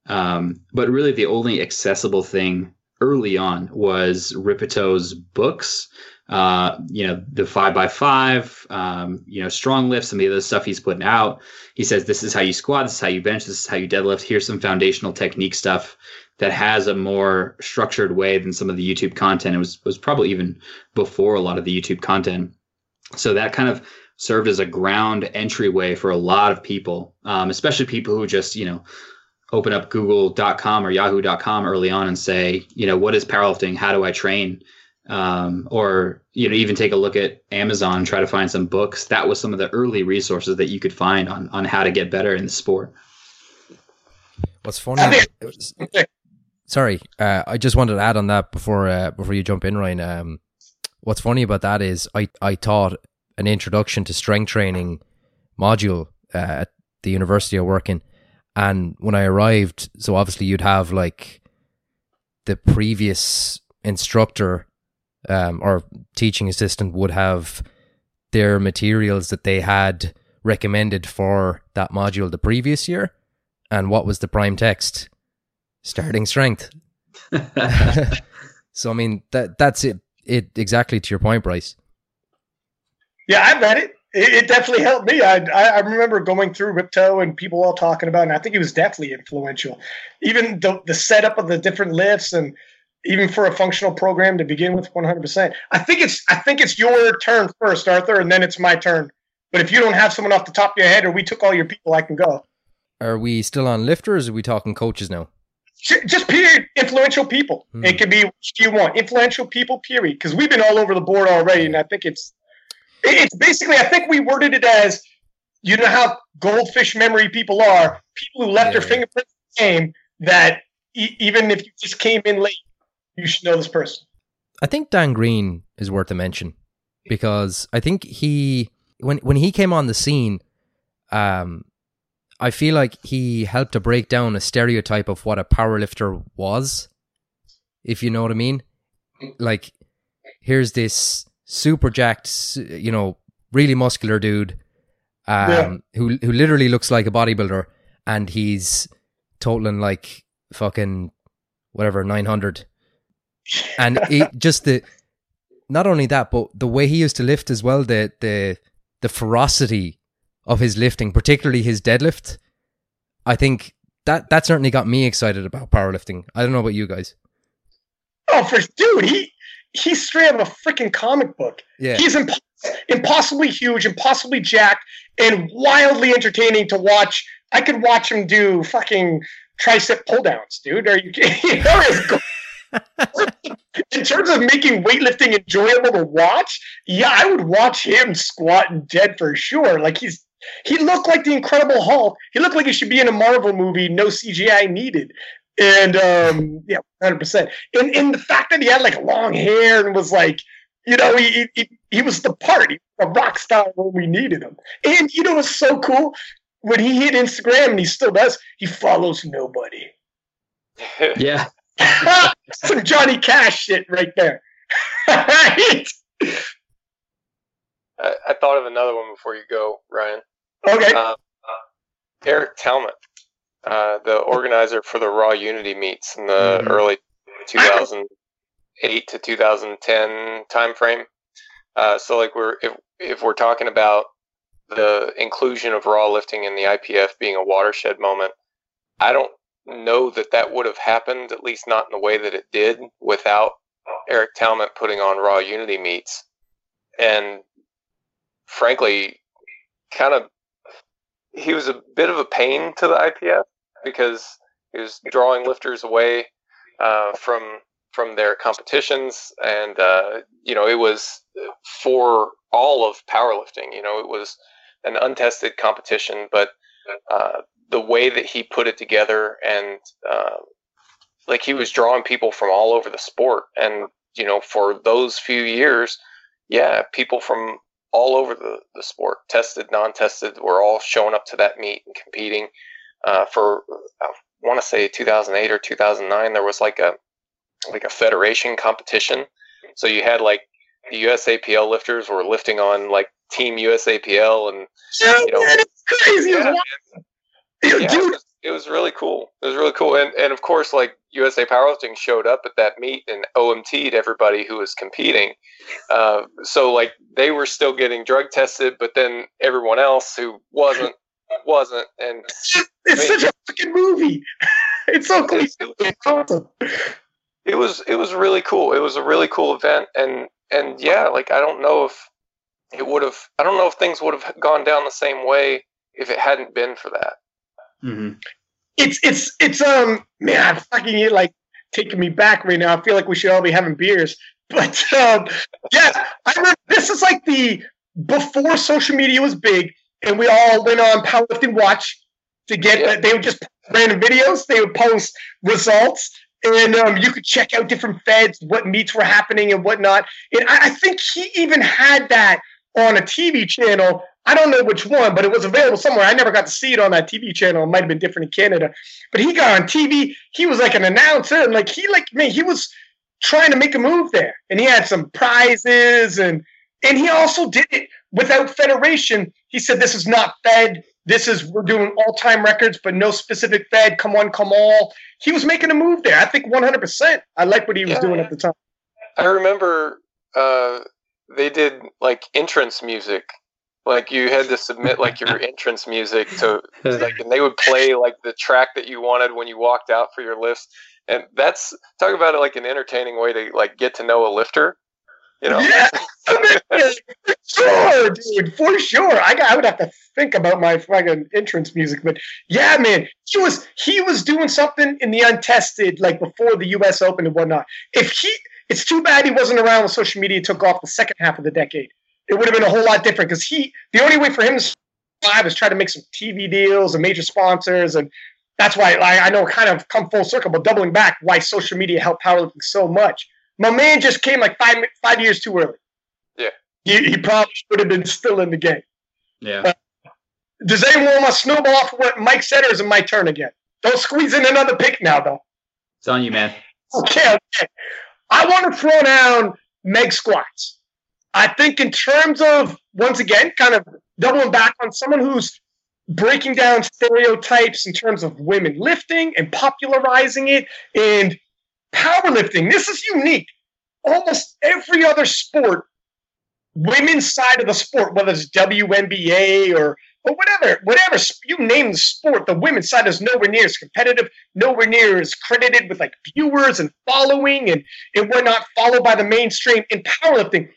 Um, but really, the only accessible thing early on was Rippetoe's books. Uh, you know, the five by five, um, you know, strong lifts, some of the other stuff he's putting out. He says, this is how you squat, this is how you bench, this is how you deadlift. Here's some foundational technique stuff that has a more structured way than some of the YouTube content. It was was probably even before a lot of the YouTube content. So that kind of served as a ground entryway for a lot of people, um, especially people who just, you know, open up google.com or yahoo.com early on and say, you know, what is powerlifting? How do I train? Um, or, you know, even take a look at Amazon and try to find some books. That was some of the early resources that you could find on, on how to get better in the sport. What's funny? sorry, uh, I just wanted to add on that before uh, before you jump in, Ryan. Um, what's funny about that is I, I taught an introduction to strength training module uh, at the university I work in. And when I arrived, so obviously you'd have like the previous instructor um, or teaching assistant would have their materials that they had recommended for that module the previous year. And what was the prime text? Starting strength. so I mean that that's it. It exactly to your point, Bryce. Yeah, I read it. It, it definitely helped me. I, I, remember going through Rippetoe and people all talking about, it, and I think it was definitely influential. Even the the setup of the different lifts, and even for a functional program to begin with, one hundred percent. I think it's I think it's your turn first, Arthur, and then it's my turn. But if you don't have someone off the top of your head, or we took all your people, I can go. Are we still on lifters? Or are we talking coaches now? Just period. Influential people. Hmm. It could be which you want. Influential people. Period. Because we've been all over the board already, and I think it's it's basically, I think we worded it as you know how goldfish memory people are people who left yeah, their fingerprints in the game that e- even if you just came in late, you should know this person. I think Dan Green is worth a mention because I think he when when he came on the scene, um, I feel like he helped to break down a stereotype of what a powerlifter was, if you know what I mean. Like, here's this super jacked, you know, really muscular dude, um, yeah. who who literally looks like a bodybuilder, and he's totaling like fucking whatever nine hundred, and it, just the not only that, but the way he used to lift as well, the the the ferocity of his lifting, particularly his deadlift, I think that that certainly got me excited about powerlifting. I don't know about you guys. Oh, for dude, he he's straight out of a freaking comic book. Yeah. He's imp- impossibly huge, impossibly jacked, and wildly entertaining to watch. I could watch him do fucking tricep pull downs, dude. Are you kidding? in terms of making weightlifting enjoyable to watch, yeah, I would watch him squat and dead for sure. Like he's he looked like the Incredible Hulk. He looked like he should be in a Marvel movie, no CGI needed. And um, yeah, hundred percent. And and the fact that he had like long hair and was like, you know, he he, he was the party, a rock star when we needed him. And you know, it was so cool. when he hit Instagram and he still does, he follows nobody. Yeah. Some Johnny Cash shit right there. right? I, I thought of another one before you go, Ryan. Okay. Uh, Eric Talmant, uh, the organizer for the Raw Unity meets in the Mhm. early 2008 to 2010 timeframe. Uh, so, like, we're if if we're talking about the inclusion of Raw lifting in the IPF being a watershed moment, I don't know that that would have happened, at least not in the way that it did, without Eric Talmant putting on Raw Unity meets. And frankly, kind of, he was a bit of a pain to the IPF because he was drawing lifters away uh, from from their competitions, and uh, you know it was for all of powerlifting. You know, it was an untested competition, but uh, the way that he put it together and uh, like he was drawing people from all over the sport, and you know, for those few years, yeah, people from all over the, the sport, tested, non-tested, were all showing up to that meet and competing. Uh, for I want to say 2008 or 2009, there was like a like a federation competition. So you had like the USAPL lifters were lifting on like Team USAPL, and you know, crazy. yeah, yeah, it was, it was really cool. It was really cool, and and of course, like USA Powerlifting showed up at that meet and OMT'd everybody who was competing. Uh, so like they were still getting drug tested, but then everyone else who wasn't wasn't, and it's such a fucking movie. It's so cool. it, it was it was it was really cool. It was a really cool event, and and yeah, like I don't know if it would have. I don't know if things would have gone down the same way if it hadn't been for that. hmm It's it's it's um man, I'm fucking it like taking me back right now. I feel like we should all be having beers. But um yeah, I remember this is like the before social media was big and we all went on powerlifting watch to get Yeah. they would just random videos, they would post results and um, you could check out different feds, what meets were happening and whatnot. And I, I think he even had that on a TV channel. I don't know which one, but it was available somewhere. I never got to see it on that TV channel. It might have been different in Canada. But he got on TV. He was like an announcer, and like he like man, he was trying to make a move there. And he had some prizes and and he also did it without federation. He said this is not fed. This is we're doing all-time records, but no specific fed. Come on, come all. He was making a move there. I think 100%. I like what he was Yeah. doing at the time. I remember uh, they did like entrance music. Like you had to submit like your entrance music to like, and they would play like the track that you wanted when you walked out for your lifts. And that's talk about it like an entertaining way to like get to know a lifter. You know, Yeah, for sure, dude, for sure. I I would have to think about my fucking entrance music, but yeah, man, he was he was doing something in the untested, like before the U.S. Open and whatnot. If he, it's too bad he wasn't around when social media took off the second half of the decade. It would have been a whole lot different because he, the only way for him to survive is try to make some TV deals and major sponsors, and that's why I, I know kind of come full circle, but doubling back, why social media helped powerlifting so much. My man just came like five five years too early. Yeah. He, he probably should have been still in the game. Yeah. Does anyone want to snowball off of what Mike said, or is it my turn again? Don't squeeze in another pick now, though. It's on you, man. Okay, okay. I want to throw down Meg squats. I think in terms of once again, kind of doubling back on someone who's breaking down stereotypes in terms of women lifting and popularizing it and powerlifting. This is unique. Almost every other sport, women's side of the sport, whether it's WNBA or or whatever, whatever you name the sport, the women's side is nowhere near as competitive, nowhere near as credited with like viewers and following, and and we're not followed by the mainstream in powerlifting.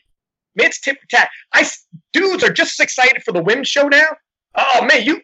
Man, it's tip for tat. I dudes are just as excited for the women's show now. Oh man, you,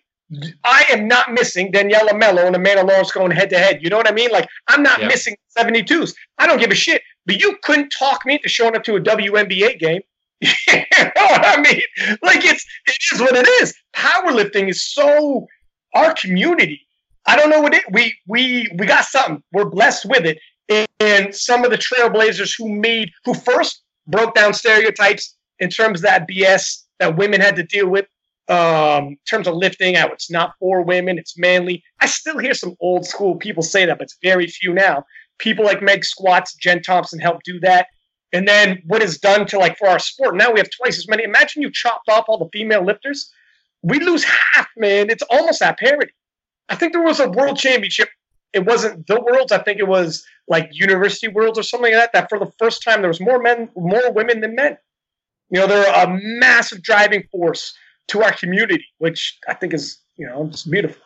I am not missing Daniela Melo and Amanda Lawrence going head to head. You know what I mean? Like I'm not missing 72s. I don't give a shit. But you couldn't talk me into showing up to a WNBA game. you know what I mean? Like it's it is what it is. Powerlifting is so our community. I don't know what it we we we got something. We're blessed with it. And, and some of the trailblazers who made who first broke down stereotypes in terms of that BS that women had to deal with Um, in terms of lifting, how it's not for women, it's manly. I still hear some old school people say that, but it's very few now. People like Meg Squats, Jen Thompson help do that. And then what is done to like for our sport, now we have twice as many. Imagine you chopped off all the female lifters. We lose half, man. It's almost at parity. I think there was a world championship. It wasn't the worlds. I think it was like university worlds or something like that. That for the first time there was more men, more women than men. You know, they're a massive driving force to our community, which I think is, you know, it's beautiful.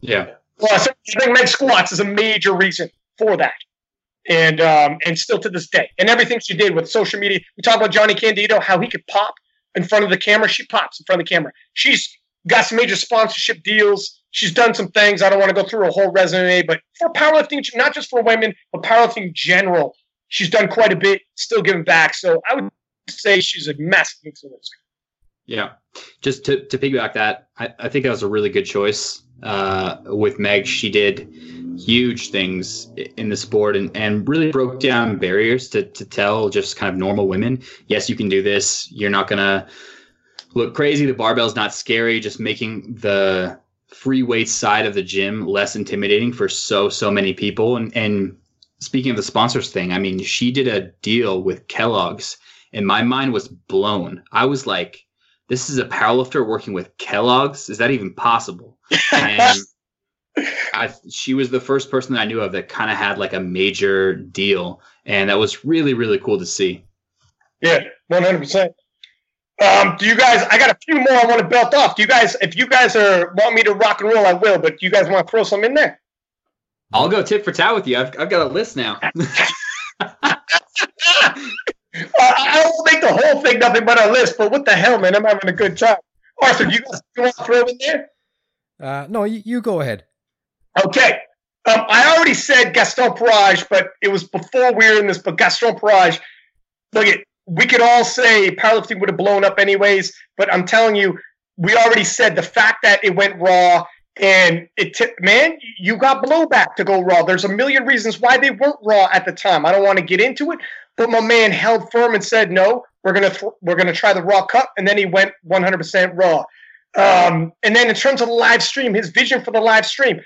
Yeah. Well, I think Meg Squats is a major reason for that. And um, and still to this day. And everything she did with social media. We talk about Jonnie Candito, how he could pop in front of the camera. She pops in front of the camera. She's got some major sponsorship deals. She's done some things. I don't want to go through a whole resume, but for powerlifting, not just for women, but powerlifting in general, she's done quite a bit, still giving back. So I would say she's a massive influencer. Yeah. Just to, to piggyback that, I, I think that was a really good choice uh, with Meg. She did huge things in the sport and, and really broke down barriers to, to tell just kind of normal women, yes, you can do this. You're not going to look crazy. The barbell's not scary. Just making the free weight side of the gym less intimidating for so, so many people. And, and speaking of the sponsors thing, I mean, she did a deal with Kellogg's and my mind was blown. I was like, this is a powerlifter working with Kellogg's. Is that even possible? And I, she was the first person that I knew of that kind of had like a major deal, and that was really really cool to see. Yeah, one hundred percent. Um, do you guys? I got a few more I want to belt off. Do you guys? If you guys are want me to rock and roll, I will. But do you guys want to throw some in there? I'll go tit for tat with you. I've, I've got a list now. I won't make the whole thing nothing but a list, but what the hell, man? I'm having a good time. Arthur, you guys you want to throw in there? Uh, no, you, you go ahead. Okay. Um, I already said Gaston Parage, but it was before we were in this. But Gaston Parage, look at we could all say powerlifting would have blown up anyways, but I'm telling you, we already said the fact that it went raw and it t- man, you got blowback to go raw. There's a million reasons why they weren't raw at the time. I don't want to get into it, but my man held firm and said, "No, we're gonna th- we're gonna try the raw cut," and then he went 100% raw. Um, and then in terms of the live stream, his vision for the live stream,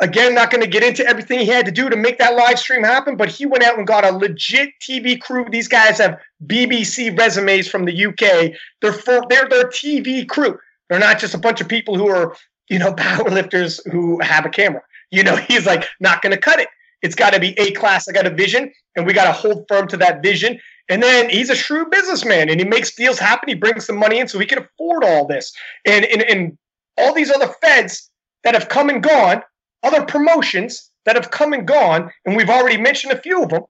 again, not going to get into everything he had to do to make that live stream happen, but he went out and got a legit TV crew. These guys have BBC resumes from the UK. They're for, they're their TV crew. They're not just a bunch of people who are you know powerlifters who have a camera. You know, he's like not going to cut it. It's got to be A class. I got a vision, and we got to hold firm to that vision. And then he's a shrewd businessman, and he makes deals happen. He brings some money in, so he can afford all this. And and, and all these other feds that have come and gone, other promotions that have come and gone, and we've already mentioned a few of them.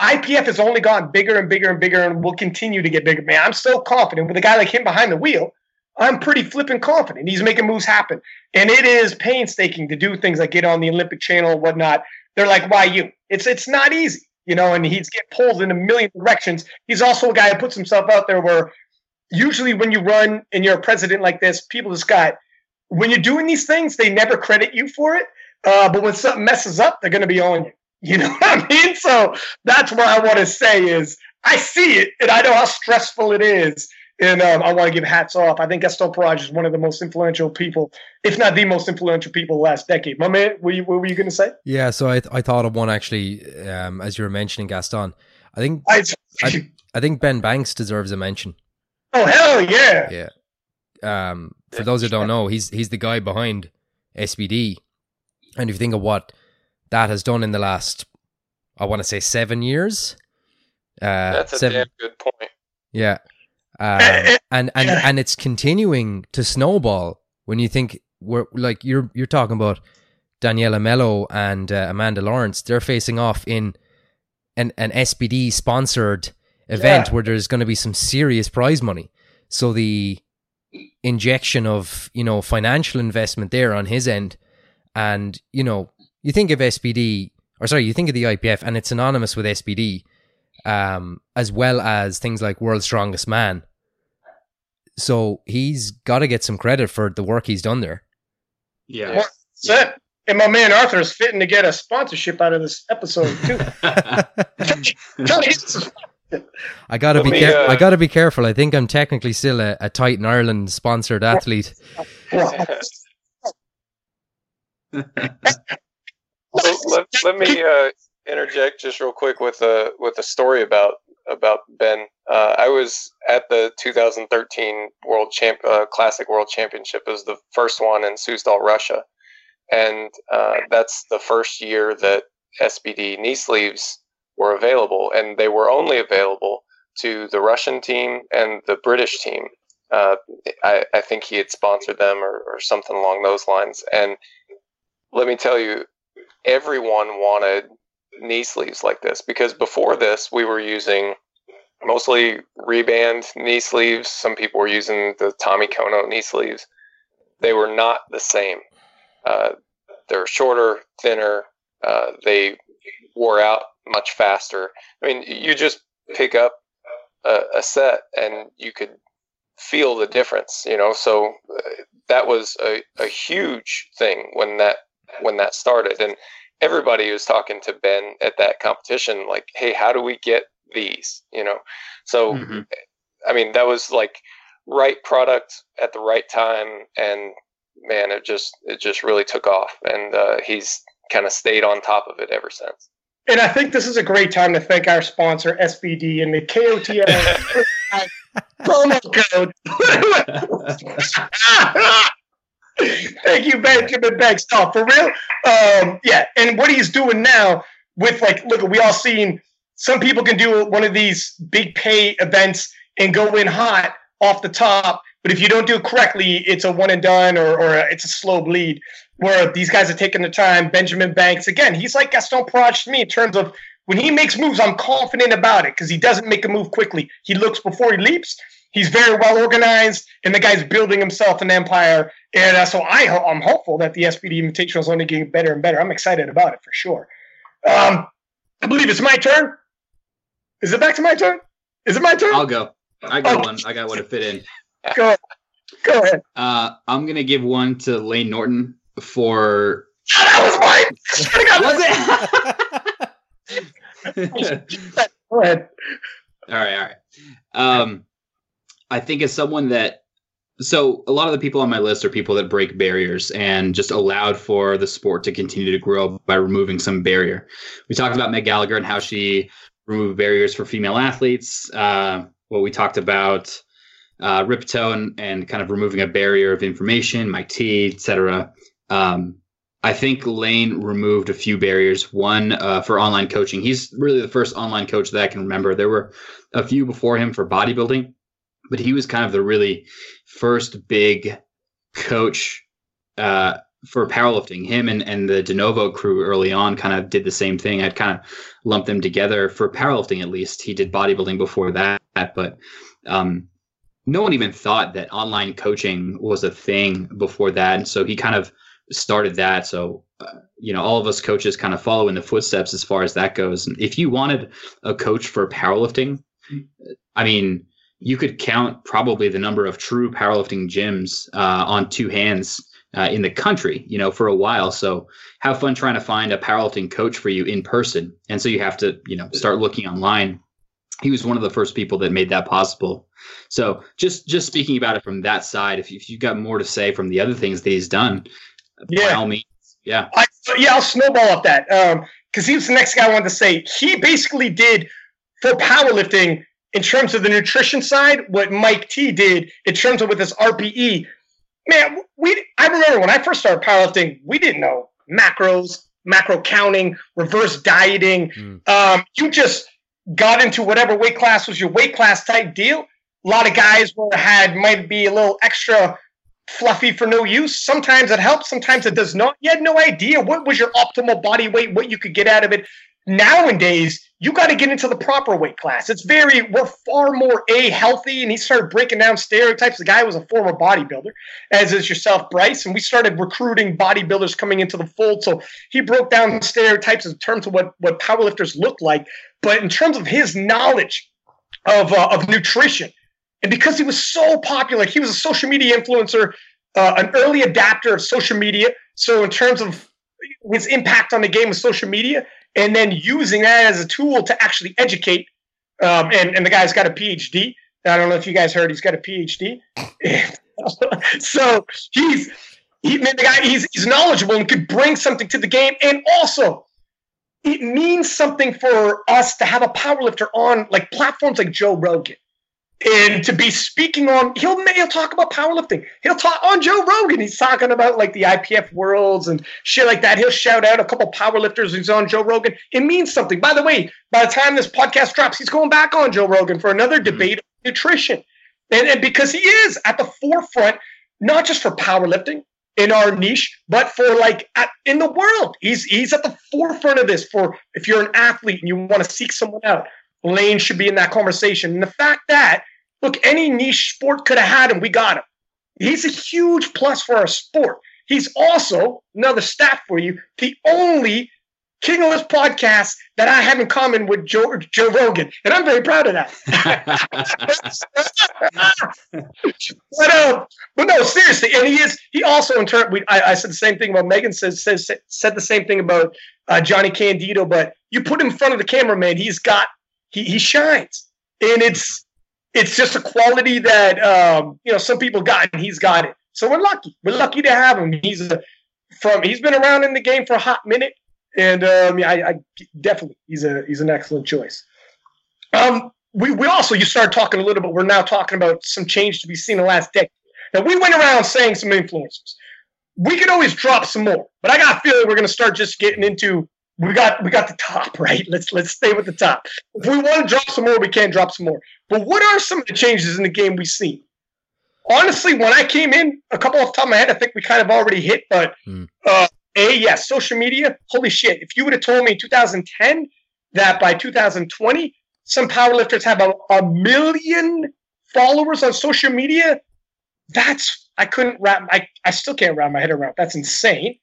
IPF has only gotten bigger and bigger and bigger, and will continue to get bigger. Man, I'm so confident with a guy like him behind the wheel. I'm pretty flipping confident. He's making moves happen. And it is painstaking to do things like get on the Olympic channel and whatnot they're like, why you? It's it's not easy, you know, and he's get pulled in a million directions. He's also a guy who puts himself out there where usually when you run and you're a president like this, people just got when you're doing these things, they never credit you for it. Uh, but when something messes up, they're gonna be on you. You know what I mean? So that's what I want to say is I see it and I know how stressful it is and um, I want to give hats off. I think Gaston Parage is one of the most influential people, if not the most influential people last decade. My man, what, you, what were you going to say? Yeah, so I, I thought of one actually um, as you were mentioning Gaston. I think I, I, I, think Ben Banks deserves a mention. Oh hell yeah! Yeah. Um, for those who don't know, he's he's the guy behind SBD, and if you think of what that has done in the last, I want to say seven years. Uh, That's a seven, damn good point. Yeah, um, and and and it's continuing to snowball when you think we're like you're you're talking about Daniela Melo and uh, Amanda Lawrence. They're facing off in an an SBD sponsored event yeah. where there's going to be some serious prize money. So the injection of you know financial investment there on his end, and you know you think of SBD or sorry, you think of the IPF and it's synonymous with SBD um, as well as things like World's Strongest Man. So he's got to get some credit for the work he's done there. Yeah. Well, yeah. And my man Arthur is fitting to get a sponsorship out of this episode too. I gotta be. Care- uh, I gotta be careful. I think I'm technically still a, a Titan Ireland sponsored athlete. let, let, me uh, interject just real quick with a with a story about about Ben. Uh, I was at the 2013 World Champ uh, Classic World Championship. It was the first one in Suzdal, Russia, and uh, that's the first year that SBD knee sleeves were available, and they were only available to the Russian team and the British team. Uh, I, I, think he had sponsored them or, or something along those lines. And let me tell you, everyone wanted knee sleeves like this because before this, we were using mostly Rehband knee sleeves. Some people were using the Tommy Kono knee sleeves. They were not the same. Uh, they're shorter, thinner. Uh, they wore out much faster. I mean, you just pick up a, a set and you could feel the difference, you know. So uh, that was a, a huge thing when that when that started, and everybody was talking to Ben at that competition, like, "Hey, how do we get these?" You know. So, mm-hmm. I mean, that was like right product at the right time, and man, it just it just really took off, and uh, he's kind of stayed on top of it ever since. And I think this is a great time to thank our sponsor, SBD, and the KOTL promo code. Thank you, Benjamin Banks. No, for real. Um, yeah, and what he's doing now with like, look, we all seen some people can do one of these big pay events and go in hot off the top, but if you don't do it correctly, it's a one and done or, or it's a slow bleed where these guys are taking the time. Benjamin Banks, again, he's like Gaston Parage to me in terms of when he makes moves, I'm confident about it because he doesn't make a move quickly. He looks before he leaps. He's very well organized, and the guy's building himself an empire. And uh, so I, I'm hopeful that the SBD Invitational is only getting better and better. I'm excited about it for sure. Um, I believe it's my turn. Is it back to my turn? Is it my turn? I'll go. I got one. I got one to fit in. Go, ahead. go ahead. Uh, I'm gonna give one to Layne Norton for. that was mine. was it? Go ahead. All right, all right. Um, I think as someone that so a lot of the people on my list are people that break barriers and just allowed for the sport to continue to grow by removing some barrier. We talked about Meg Gallagher and how she removed barriers for female athletes. Uh, well, we talked about uh, Rippetoe and, and kind of removing a barrier of information, Mike T, etc. Um, I think Layne removed a few barriers. One uh, for online coaching. He's really the first online coach that I can remember. There were a few before him for bodybuilding, but he was kind of the really first big coach uh, for powerlifting. Him and, and the DeNovo crew early on kind of did the same thing. I'd kind of lumped them together for powerlifting at least. He did bodybuilding before that, but um, no one even thought that online coaching was a thing before that. And so he kind of started that. So, uh, you know, all of us coaches kind of follow in the footsteps as far as that goes. And if you wanted a coach for powerlifting, I mean, you could count probably the number of true powerlifting gyms uh, on two hands uh, in the country, you know, for a while. So have fun trying to find a powerlifting coach for you in person. And so you have to, you know, start looking online. He was one of the first people that made that possible. So just just speaking about it from that side, if, you, if you've got more to say from the other things that he's done, yeah. by all means, yeah. I, yeah, I'll snowball up that because um, he was the next guy I wanted to say. He basically did for powerlifting in terms of the nutrition side what Mike T did in terms of with his RPE. Man, we I remember when I first started powerlifting, we didn't know macros, macro counting, reverse dieting. Mm. Um, you just got into whatever weight class was your weight class type deal. A lot of guys were had might be a little extra fluffy for no use. Sometimes it helps, sometimes it does not. You had no idea what was your optimal body weight, what you could get out of it. Nowadays, you got to get into the proper weight class. It's very, we're far more A, healthy. And he started breaking down stereotypes. The guy was a former bodybuilder, as is yourself, Bryce. And we started recruiting bodybuilders coming into the fold. So he broke down stereotypes in terms of what, what powerlifters look like. But in terms of his knowledge of, uh, of nutrition, and because he was so popular, he was a social media influencer, uh, an early adapter of social media. So in terms of his impact on the game of social media, and then using that as a tool to actually educate Um, and, and the guy's got a PhD. I don't know if you guys heard, he's got a PhD. so he's he, the guy he's he's knowledgeable and could bring something to the game. And also, it means something for us to have a powerlifter on like platforms like Joe Rogan and to be speaking on he'll he'll talk about powerlifting. He'll talk on joe rogan he's talking about like the ipf worlds and shit like that. He'll shout out a couple powerlifters who's on joe rogan. It means something. By the way by the time this podcast drops he's going back on joe rogan for another mm-hmm. debate mm-hmm. on nutrition. And, and because he is at the forefront not just for powerlifting in our niche but for like at, in the world. He's he's at the forefront of this for if you're an athlete and you want to seek someone out Layne should be in that conversation. And the fact that, look, any niche sport could have had him, we got him. He's a huge plus for our sport. He's also, another stat for you, the only King of Lifts podcast that I have in common with Joe, Joe Rogan. And I'm very proud of that. but, um, but no, seriously. And he is, he also, in turn, we, I, I said the same thing about Megan says, says said the same thing about uh, Jonnie Candito, but you put him in front of the camera, man, he's got he, he shines, and it's it's just a quality that um, you know some people got, and he's got it. So we're lucky. We're lucky to have him. He's a, from he's been around in the game for a hot minute, and um, I, I definitely he's a he's an excellent choice. Um, we we also you started talking a little bit. We're now talking about some change to be seen in the last decade. Now we went around saying some influencers. We could always drop some more, but I got a feeling we're going to start just getting into we got we got the top right. Let's let's stay with the top. If we want to drop some more, we can drop some more. But what are some of the changes in the game we've seen? Honestly, when I came in, a couple off the top of my head, I think we kind of already hit. But mm. uh, a yes, social media. Holy shit! If you would have told me in 2010 that by 2020 some powerlifters have a, a million followers on social media, that's I couldn't wrap. I I still can't wrap my head around. That's insane.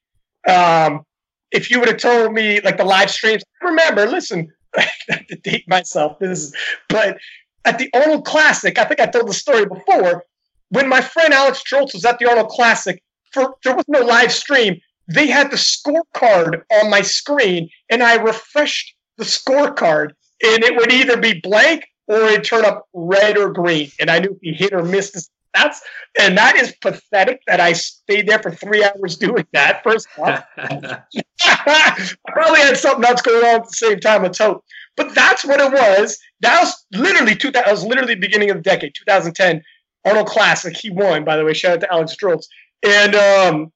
Um, if you would have told me like the live streams, remember, listen, to date myself, this is, but at the Arnold Classic, I think I told the story before, when my friend Alex Stroltz was at the Arnold Classic, for there was no live stream. They had the scorecard on my screen, and I refreshed the scorecard, and it would either be blank or it turn up red or green. And I knew if he hit or missed that's and that is pathetic that I stayed there for three hours doing that. First off, I probably had something else going on at the same time. Let's hope. But that's what it was. That was literally two. That was literally the beginning of the decade, 2010 Arnold Classic. He won, by the way. Shout out to Alex Stroltz. And um,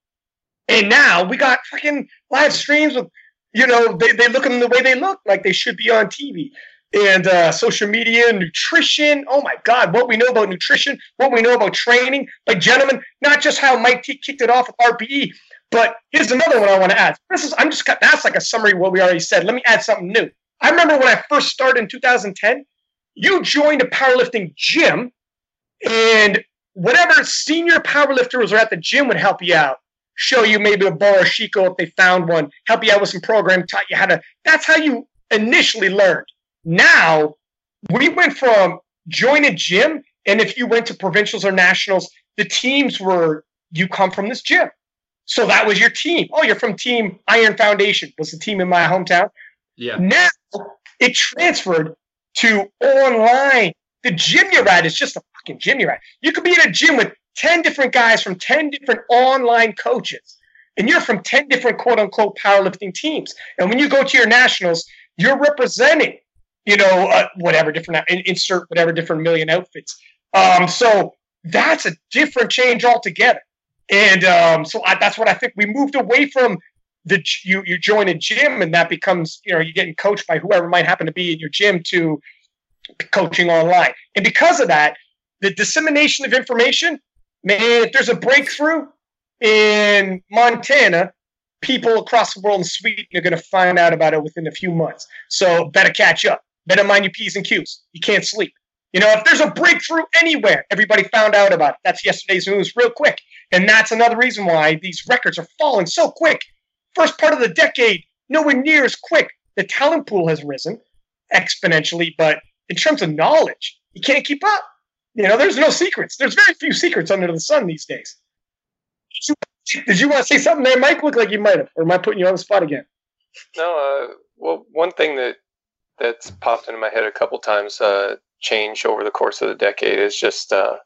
and now we got fucking live streams with, you know, they they look them the way they look, like they should be on TV and uh, social media, nutrition. Oh my God, what we know about nutrition, what we know about training. Like, gentlemen, not just how Mike T kicked it off with RPE, but here's another one I want to add. This is, I'm just, that's like a summary of what we already said. Let me add something new. I remember when I first started in 2010, you joined a powerlifting gym, and whatever senior powerlifters were at the gym would help you out show you maybe a bar or Sheiko if they found one, help you out with some program, taught you how to. That's how you initially learned. Now we went from join a gym, and if you went to provincials or nationals, the teams were you come from this gym. So that was your team. Oh, you're from Team Iron Foundation, was the team in my hometown. Yeah. Now it transferred to online. The gym you're at is just a fucking gym you're at. You could be in a gym with 10 different guys from 10 different online coaches, and you're from 10 different quote unquote powerlifting teams. And when you go to your nationals, you're representing you know, uh, whatever different insert whatever different million outfits. Um, so that's a different change altogether. And um, so I, that's what I think we moved away from the you you join a gym and that becomes you know you're getting coached by whoever might happen to be in your gym to coaching online. And because of that, the dissemination of information, man, if there's a breakthrough in Montana, people across the world in Sweden are going to find out about it within a few months. So better catch up. Better mind your P's and Q's. You can't sleep. You know, if there's a breakthrough anywhere, everybody found out about it. That's yesterday's news real quick. And that's another reason why these records are falling so quick. First part of the decade, nowhere near as quick. The talent pool has risen exponentially, but in terms of knowledge, you can't keep up. You know, there's no secrets. There's very few secrets under the sun these days. Did you, want to say something there, Mike? Look like you might have, or am I putting you on the spot again? No. Uh, well, one thing that that's popped into my head a couple times. Uh, change over the course of the decade is just uh,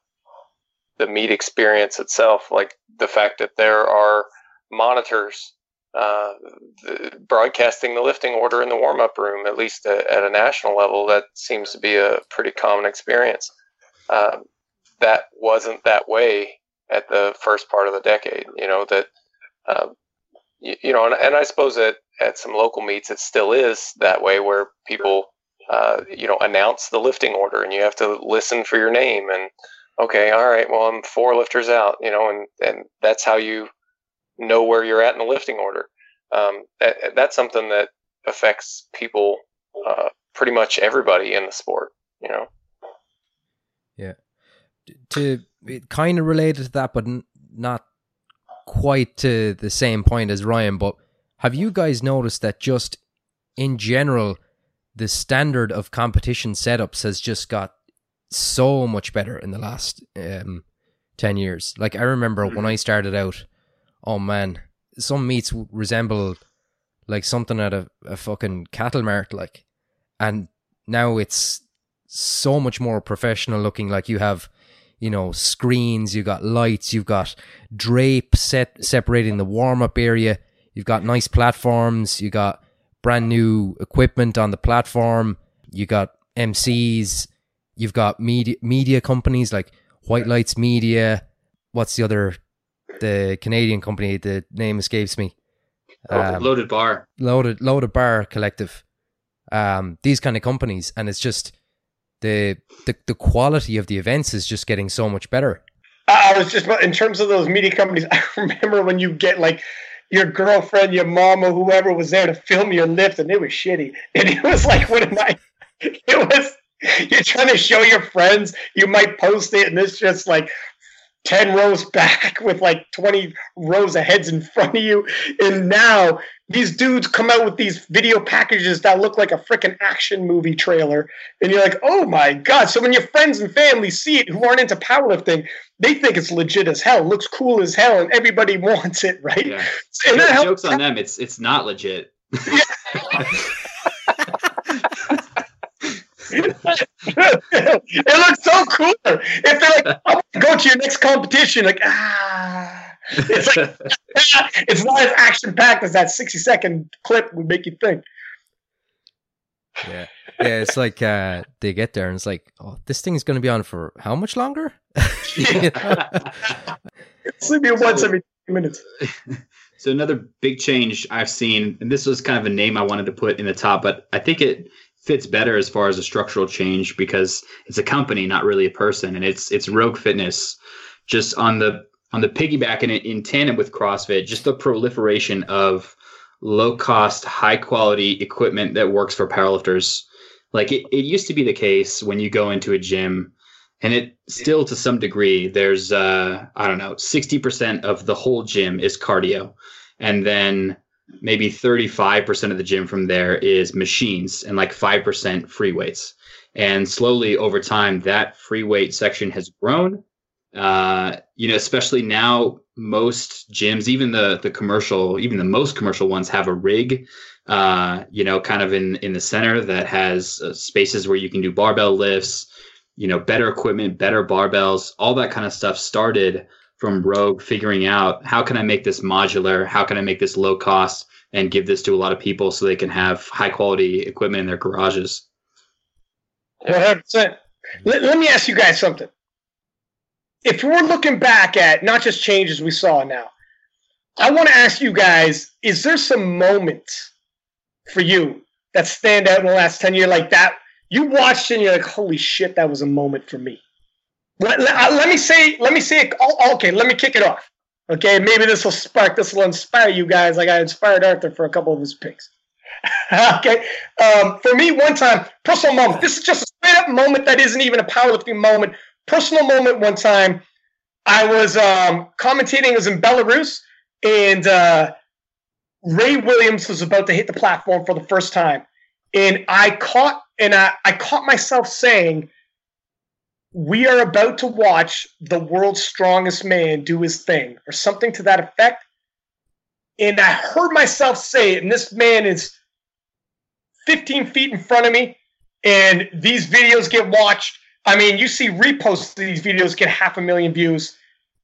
the meet experience itself, like the fact that there are monitors uh, the, broadcasting the lifting order in the warm up room, at least at, at, a national level, that seems to be a pretty common experience. Um, that wasn't that way at the first part of the decade. You know that, um, you, you, know, and, and, I suppose that at some local meets it still is that way, where people, uh, you know, announce the lifting order, and you have to listen for your name, and okay, all right, well, I'm four lifters out, you know, and and that's how you know where you're at in the lifting order. Um, that, that's something that affects people, uh, pretty much everybody in the sport, you know. Yeah. To kind of related to that, but n- not quite to the same point as Ryan. But have you guys noticed that just in general, the standard of competition setups has just got so much better in the last um, 10 years. Like, I remember when I started out, oh man, some meets resemble like something at a, a fucking cattle mart, like, and now it's so much more professional looking. Like, you have, you know, screens, you've got lights, you've got drape set separating the warm up area, you've got nice platforms, you got brand new equipment on the platform, you got MCs, you've got media media companies like White Lights Media. What's the other the Canadian company. The name escapes me. Oh, um, loaded Bar. Loaded Loaded Bar Collective. Um, these kind of companies, and it's just the the the quality of the events is just getting so much better. I was just in terms of those media companies. I remember when you get like your girlfriend, your mom, or whoever was there to film your lift, and it was shitty. And it was like, what am I? It was you're trying to show your friends. You might post it, and it's just like 10 rows back with like 20 rows of heads in front of you. And now these dudes come out with these video packages that look like a freaking action movie trailer. And you're like, oh my God. So when your friends and family see it who aren't into powerlifting, they think it's legit as hell, looks cool as hell, and everybody wants it, right? Yeah. And Joke, jokes on them. It's it's not legit. it looks so cool If they're like, I'm gonna go to your next competition, like ah, it's like it's not as action packed as that 60 second clip would make you think. Yeah, yeah, it's like uh, they get there and it's like, oh, this thing's going to be on for how much longer? it's maybe once every minutes. So another big change I've seen, and this was kind of a name I wanted to put in the top, but I think it fits better as far as a structural change because it's a company, not really a person, and it's it's Rogue Fitness. Just on the on the piggyback and in tandem with CrossFit, just the proliferation of low cost, high quality equipment that works for powerlifters. Like it, it used to be the case when you go into a gym, and it still to some degree, there's uh, I don't know, 60% of the whole gym is cardio. And then maybe 35% of the gym from there is machines and like 5% free weights. And slowly over time, that free weight section has grown. Uh, you know, especially now, most gyms, even the the commercial, even the most commercial ones, have a rig. Uh, you know, kind of in in the center that has uh, spaces where you can do barbell lifts. You know, better equipment, better barbells, all that kind of stuff started from Rogue figuring out how can I make this modular? How can I make this low cost and give this to a lot of people so they can have high quality equipment in their garages? 100%. Let, let me ask you guys something. If we're looking back at not just changes we saw now, I want to ask you guys is there some moments for you that stand out in the last 10 years like that? You watched and you're like, holy shit, that was a moment for me. Let, let, uh, let me say, let me say, oh, okay, let me kick it off. Okay, maybe this will spark, this will inspire you guys like I inspired Arthur for a couple of his picks. okay, um, for me, one time, personal moment. This is just a straight up moment that isn't even a powerlifting moment. Personal moment. One time, I was um, commentating. It was in Belarus, and uh, Ray Williams was about to hit the platform for the first time, and I caught and I, I caught myself saying we are about to watch the world's strongest man do his thing, or something to that effect. And I heard myself say it, and this man is 15 feet in front of me, and these videos get watched. I mean, you see reposts of these videos get half a million views.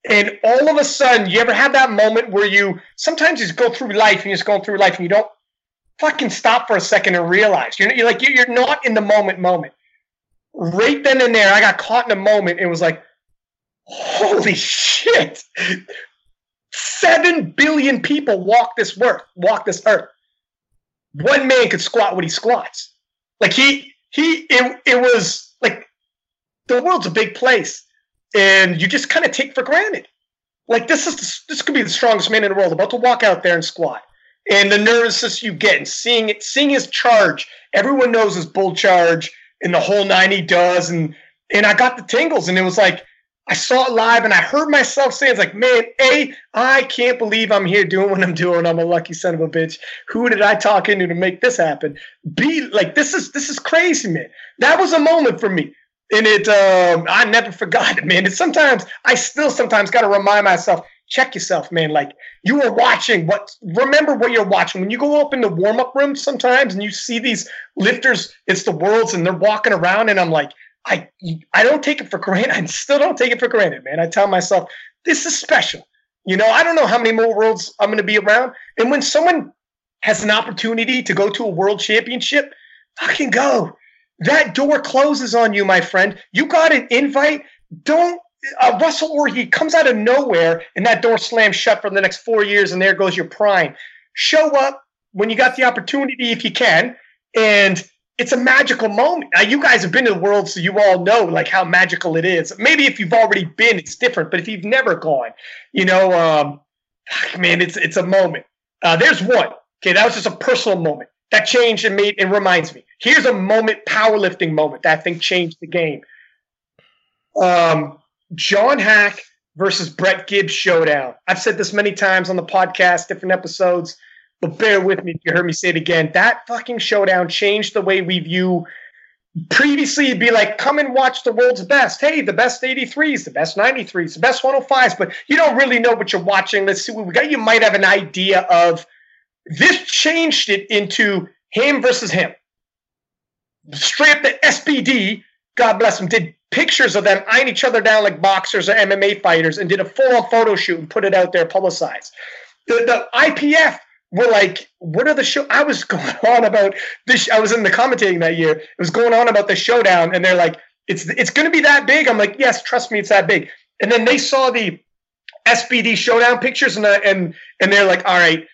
And all of a sudden, you ever have that moment where you sometimes you just go through life and you're just going through life and you don't fucking stop for a second and realize you're, you're like you're not in the moment moment. Right then and there, I got caught in a moment. It was like, holy shit! Seven billion people walk this earth, walk this earth. One man could squat what he squats. Like he he it, it was like the world's a big place and you just kind of take for granted. Like this is the, this could be the strongest man in the world about to walk out there and squat, and the nervousness you get and seeing it, seeing his charge. Everyone knows his bull charge and the whole nine he does, and and I got the tingles, and it was like I saw it live, and I heard myself saying, "It's like, man, a, I can't believe I'm here doing what I'm doing. I'm a lucky son of a bitch. Who did I talk into to make this happen? B, like this is this is crazy, man. That was a moment for me and it um, I never forgot it, man. And sometimes I still sometimes got to remind myself, check yourself, man. Like you are watching what remember what you're watching. When you go up in the warm-up room sometimes and you see these lifters, it's the worlds and they're walking around and I'm like, I I don't take it for granted. I still don't take it for granted, man. I tell myself, this is special. You know, I don't know how many more worlds I'm gonna be around. And when someone has an opportunity to go to a world championship, fucking go that door closes on you, my friend. You got an invite. Don't uh, Russell or he comes out of nowhere and that door slams shut for the next four years, and there goes your prime. Show up when you got the opportunity, if you can, and it's a magical moment. Now, you guys have been to the world, so you all know like how magical it is. Maybe if you've already been, it's different, but if you've never gone, you know, um, man, it's it's a moment. Uh, there's one. Okay, that was just a personal moment that changed and made and reminds me. Here's a moment, powerlifting moment that I think changed the game. Um, John Hack versus Brett Gibbs showdown. I've said this many times on the podcast, different episodes, but bear with me if you heard me say it again. That fucking showdown changed the way we view. Previously, it'd be like, come and watch the world's best. Hey, the best 83s, the best 93s, the best 105s, but you don't really know what you're watching. Let's see what we got. You might have an idea of this changed it into him versus him. Straight up the SBD, God bless them, did pictures of them eyeing each other down like boxers or MMA fighters and did a full on photo shoot and put it out there publicized. The, the IPF were like, what are the show? I was going on about this. I was in the commentating that year. It was going on about the showdown, and they're like, it's it's going to be that big. I'm like, yes, trust me, it's that big. And then they saw the SBD showdown pictures, and and and they're like, all right,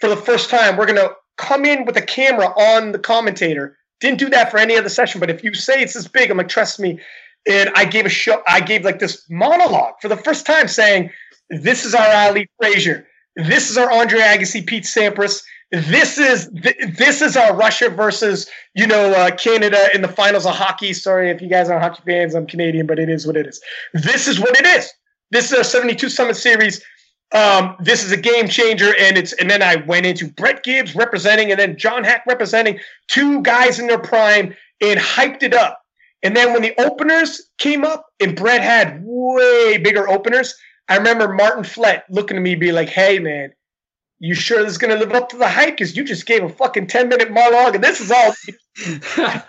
for the first time, we're going to come in with a camera on the commentator. Didn't do that for any other session, but if you say it's this big, I'm like, trust me. And I gave a show, I gave like this monologue for the first time saying, This is our Ali Frazier. This is our Andre Agassi, Pete Sampras. This is this is our Russia versus you know uh, Canada in the finals of hockey. Sorry if you guys aren't hockey fans, I'm Canadian, but it is what it is. This is what it is. This is a 72 Summit Series um, this is a game changer. And it's and then I went into Brett Gibbs representing and then John Hack representing two guys in their prime and hyped it up. And then when the openers came up and Brett had way bigger openers, I remember Martin Flett looking at me be like, hey man, you sure this is gonna live up to the hype? Because you just gave a fucking 10 minute monologue and this is all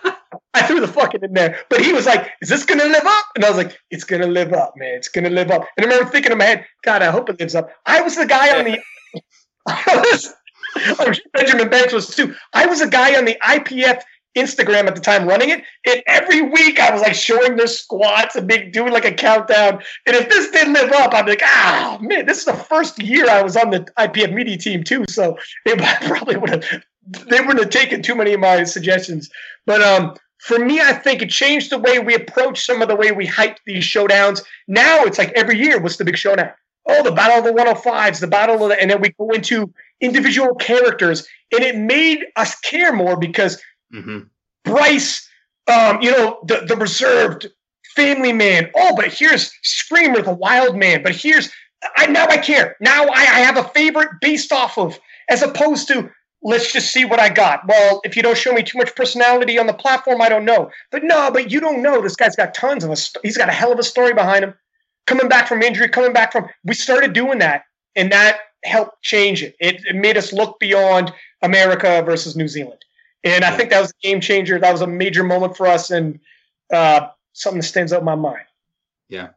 I threw the fucking in there. But he was like, Is this gonna live up? And I was like, It's gonna live up, man. It's gonna live up. And I remember thinking in my head, God, I hope it lives up. I was the guy on the I was, oh, Benjamin Banks was too. I was a guy on the IPF Instagram at the time running it. And every week I was like showing their squats and being doing like a countdown. And if this didn't live up, I'd be like, ah, man, this is the first year I was on the IPF media team too. So it probably would have they wouldn't have taken too many of my suggestions. But um for me, I think it changed the way we approach some of the way we hype these showdowns. Now it's like every year, what's the big showdown? Oh, the battle of the 105s, the battle of the, and then we go into individual characters, and it made us care more because mm-hmm. Bryce, um, you know, the the reserved family man. Oh, but here's Screamer, the wild man. But here's I now I care. Now I, I have a favorite based off of, as opposed to let's just see what I got. Well, if you don't show me too much personality on the platform, I don't know. But no, but you don't know. This guy's got tons of a. He's got a hell of a story behind him. Coming back from injury, coming back from. We started doing that, and that helped change it. It, it made us look beyond America versus New Zealand. And I think that was a game changer. That was a major moment for us and uh, something that stands out in my mind. Yeah.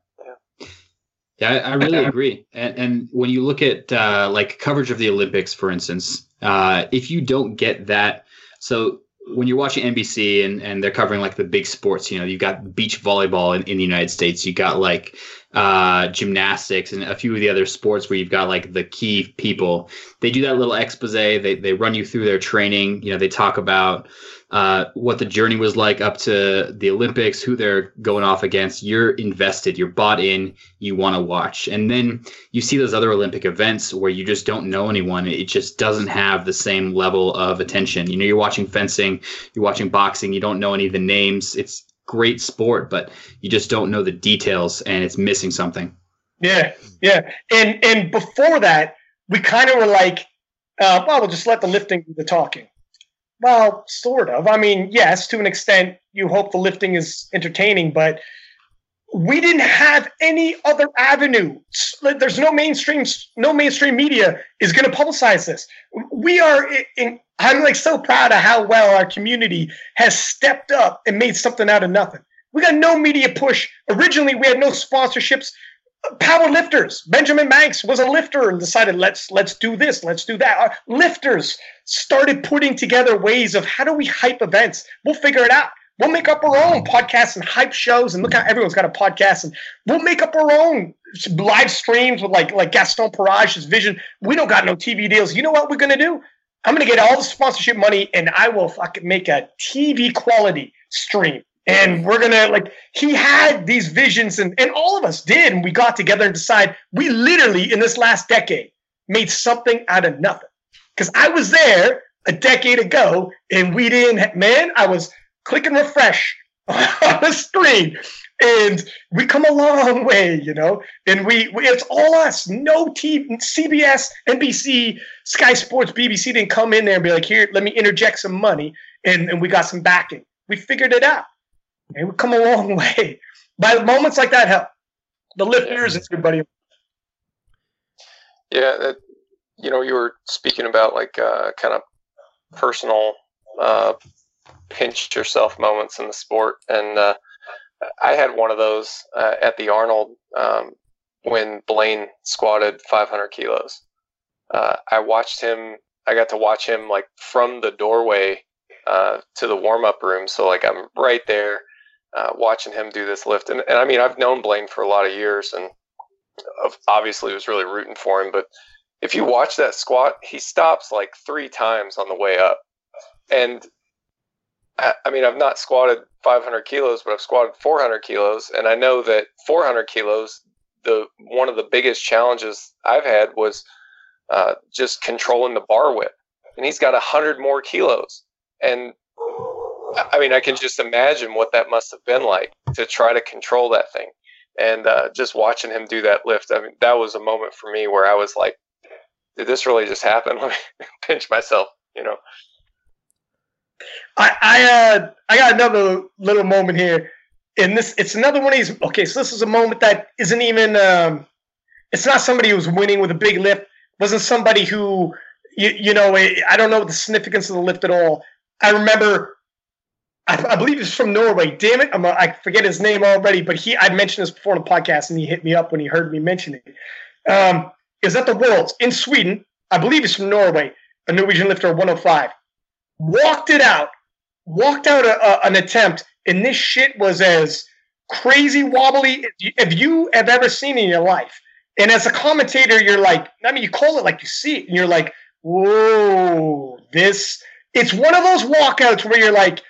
Yeah, I really agree. And, and when you look at uh, like coverage of the Olympics, for instance, uh, if you don't get that, so when you're watching NBC and, and they're covering like the big sports, you know, you've got beach volleyball in, in the United States, you got like uh, gymnastics and a few of the other sports where you've got like the key people. They do that little expose. They they run you through their training. You know, they talk about uh, what the journey was like up to the Olympics, who they're going off against. You're invested, you're bought in, you want to watch. And then you see those other Olympic events where you just don't know anyone. It just doesn't have the same level of attention. You know, you're watching fencing, you're watching boxing, you don't know any of the names. It's great sport, but you just don't know the details and it's missing something. Yeah, yeah. And and before that, we kind of were like, uh, well, we'll just let the lifting do the talking. Well, sort of. I mean, yes, to an extent, you hope the lifting is entertaining, but we didn't have any other avenue. There's no mainstream, no mainstream media is going to publicize this. We are in, I'm like so proud of how well our community has stepped up and made something out of nothing. We got no media push. Originally, we had no sponsorships. Power lifters. Benjamin Banks was a lifter and decided let's let's do this, let's do that. Our lifters started putting together ways of how do we hype events. We'll figure it out. We'll make up our own podcasts and hype shows. And look how everyone's got a podcast. And we'll make up our own live streams with like like Gaston Parage's vision. We don't got no TV deals. You know what we're gonna do? I'm gonna get all the sponsorship money and I will fucking make a TV quality stream. And we're gonna like he had these visions and, and all of us did, and we got together and decided we literally in this last decade made something out of nothing. Because I was there a decade ago and we didn't man, I was click and refresh on the screen. And we come a long way, you know, and we, we it's all us. No team CBS, NBC, Sky Sports, BBC didn't come in there and be like, here, let me interject some money. And, and we got some backing. We figured it out. And we come a long way. By moments like that help. The lifters and everybody. Yeah, that, you know, you were speaking about like uh, kind of personal uh, pinch yourself moments in the sport. And uh, I had one of those uh, at the Arnold um, when Blaine squatted 500 kilos. Uh, I watched him. I got to watch him like from the doorway uh, to the warm up room. So like I'm right there uh, watching him do this lift. And, and I mean I've known Blaine for a lot of years and obviously was really rooting for him. But if you watch that squat, he stops like three times on the way up. And I mean, I've not squatted 500 kilos, but I've squatted 400 kilos, and I know that 400 kilos, the one of the biggest challenges I've had was uh, just controlling the bar whip, and he's got 100 more kilos, and I mean, I can just imagine what that must have been like to try to control that thing, and uh, just watching him do that lift. I mean, that was a moment for me where I was like, "Did this really just happen?" Let me pinch myself, you know. I I, uh, I got another little moment here. And this it's another one of these okay, so this is a moment that isn't even um it's not somebody who's winning with a big lift. Wasn't somebody who you, you know, I don't know the significance of the lift at all. I remember I, I believe it's from Norway. Damn it, I'm a, I forget his name already, but he I mentioned this before in the podcast, and he hit me up when he heard me mention it. Um, is at the Worlds in Sweden. I believe he's from Norway, a Norwegian lifter 105 walked it out, walked out a, a, an attempt, and this shit was as crazy wobbly if you have ever seen in your life. And as a commentator, you're like, I mean, you call it like you see it, and you're like, whoa, this. It's one of those walkouts where you're like,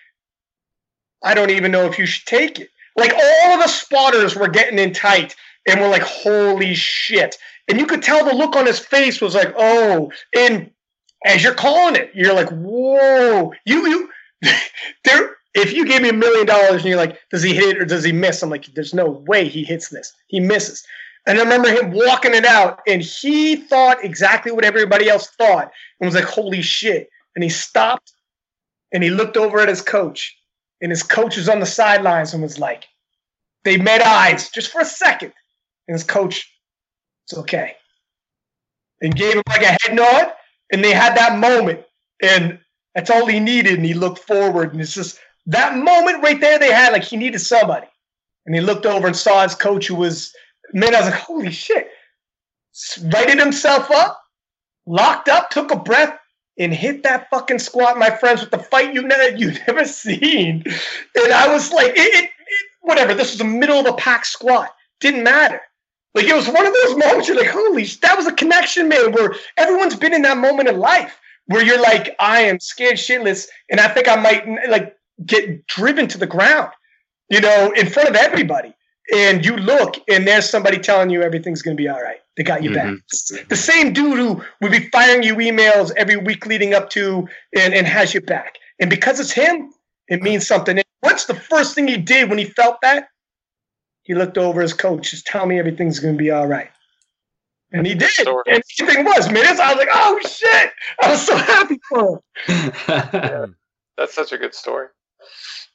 I don't even know if you should take it. Like all of the spotters were getting in tight, and we're like, holy shit. And you could tell the look on his face was like, oh, and as you're calling it, you're like, whoa, you you there. If you gave me a million dollars and you're like, does he hit it or does he miss? I'm like, there's no way he hits this. He misses. And I remember him walking it out, and he thought exactly what everybody else thought, and was like, holy shit. And he stopped, and he looked over at his coach, and his coach was on the sidelines and was like, they met eyes just for a second, and his coach, it's okay, and gave him like a head nod, and they had that moment. And That's all he needed, and he looked forward, and it's just that moment right there. They had like he needed somebody, and he looked over and saw his coach, who was man. I was like, holy shit! Righted himself up, locked up, took a breath, and hit that fucking squat, my friends, with the fight you never you never seen. And I was like, it, it, it, whatever. This was the middle of a pack squat. Didn't matter. Like it was one of those moments you're like, holy, shit, that was a connection, man. Where everyone's been in that moment in life where you're like, I am scared shitless, and I think I might like get driven to the ground, you know, in front of everybody. And you look, and there's somebody telling you everything's going to be all right. They got you mm-hmm. back. The same dude who would be firing you emails every week leading up to and, and has you back. And because it's him, it means something. And what's the first thing he did when he felt that? He looked over his coach, just tell me everything's going to be all right. And he did. And everything was, man. I was like, oh shit. I was so happy for him. yeah, that's such a good story.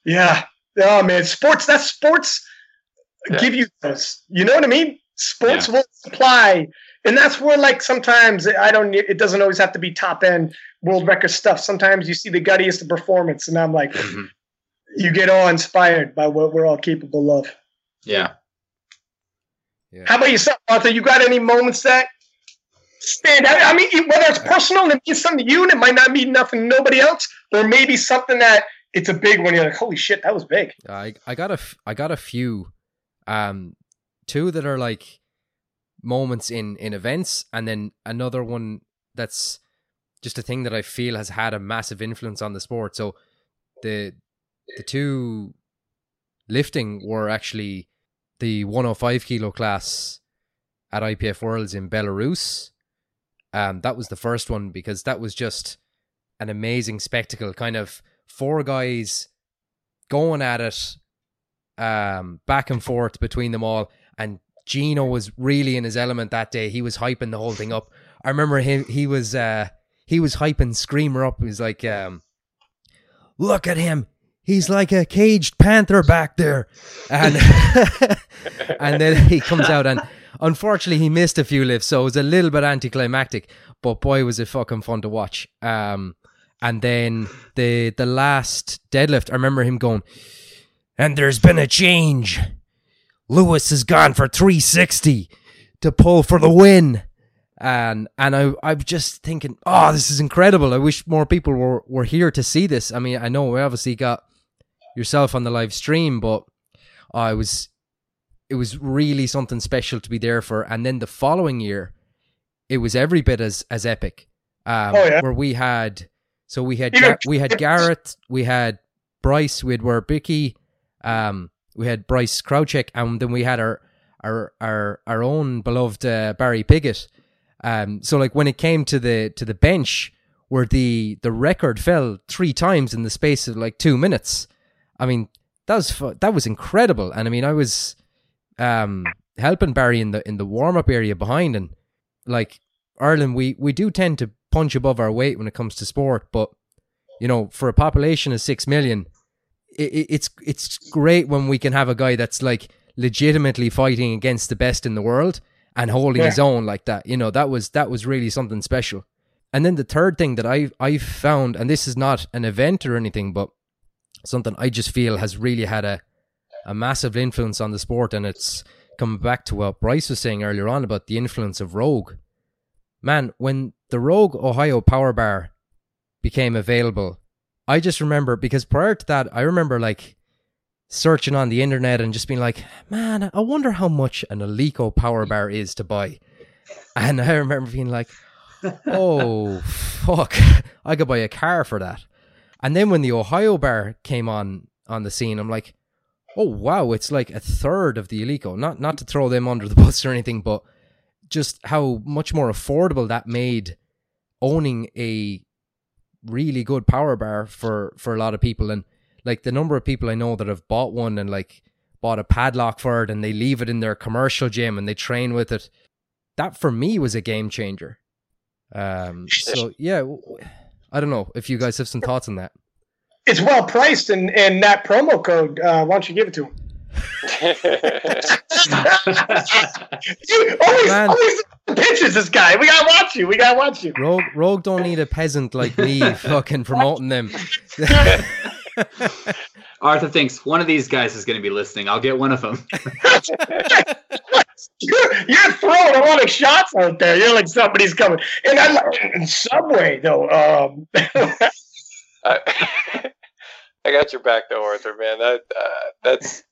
Yeah. Oh man, sports, that's sports yeah. give you this. You know what I mean? Sports yeah. will supply. And that's where like sometimes I don't it doesn't always have to be top end world record stuff. Sometimes you see the guttiest of performance and I'm like mm-hmm. you get all inspired by what we're all capable of. Yeah. yeah. How about yourself, Arthur? You got any moments that stand out? I mean, whether it's personal and it means something to you and it might not mean nothing to nobody else, or maybe something that it's a big one. You're like, holy shit, that was big. I I got a f- I got a few, um, two that are like moments in in events, and then another one that's just a thing that I feel has had a massive influence on the sport. So the the two lifting were actually the 105 kilo class at IPF Worlds in Belarus. Um, that was the first one because that was just an amazing spectacle. Kind of four guys going at it, um, back and forth between them all. And Gino was really in his element that day. He was hyping the whole thing up. I remember him. He was uh, he was hyping Screamer up. He was like, um, "Look at him! He's like a caged panther back there." And and then he comes out and unfortunately he missed a few lifts, so it was a little bit anticlimactic. But boy, was it fucking fun to watch. Um, and then the the last deadlift, I remember him going, and there's been a change. Lewis has gone for 360 to pull for the win. And and I I'm just thinking, oh, this is incredible. I wish more people were, were here to see this. I mean, I know we obviously got yourself on the live stream, but I was it was really something special to be there for. And then the following year, it was every bit as as epic. Um, oh, yeah. where we had so we had Gar- we had Garrett, we had Bryce, we had Werbicki, um, we had Bryce Krawczyk, and then we had our our our our own beloved uh, Barry Piggott. Um, so like when it came to the to the bench, where the the record fell three times in the space of like two minutes. I mean that was fu- that was incredible, and I mean I was um helping Barry in the in the warm up area behind, and like Ireland, we we do tend to punch above our weight when it comes to sport. But you know, for a population of six million, it, it's it's great when we can have a guy that's like legitimately fighting against the best in the world and holding yeah. his own like that. You know, that was that was really something special. And then the third thing that I I found, and this is not an event or anything, but something I just feel has really had a a massive influence on the sport, and it's coming back to what Bryce was saying earlier on about the influence of Rogue. Man, when the Rogue Ohio Power Bar became available, I just remember because prior to that, I remember like searching on the internet and just being like, man, I wonder how much an Eleiko Power mm. Bar is to buy. And I remember being like, oh, fuck, I could buy a car for that. And then when the Ohio Bar came on on the scene, I'm like, oh wow, it's like a third of the Eleiko. Not not to throw them under the bus or anything, but just how much more affordable that made owning a really good power bar for for a lot of people and like the number of people I know that have bought one and like bought a padlock for it and they leave it in their commercial gym and they train with it that for me was a game changer um so yeah I don't know if you guys have some thoughts on that it's well priced and and that promo code uh why don't you give it to him you always, Man. always pitches this guy. We gotta watch you. We gotta watch you. Rogue, Rogue don't need a peasant like me fucking promoting them. Arthur thinks one of these guys is going to be listening. I'll get one of them. You're, you're, throwing a lot of shots out there. You're like somebody's coming. And I like Subway though. Um. I, I got your back though, Arthur. Man, that uh, that's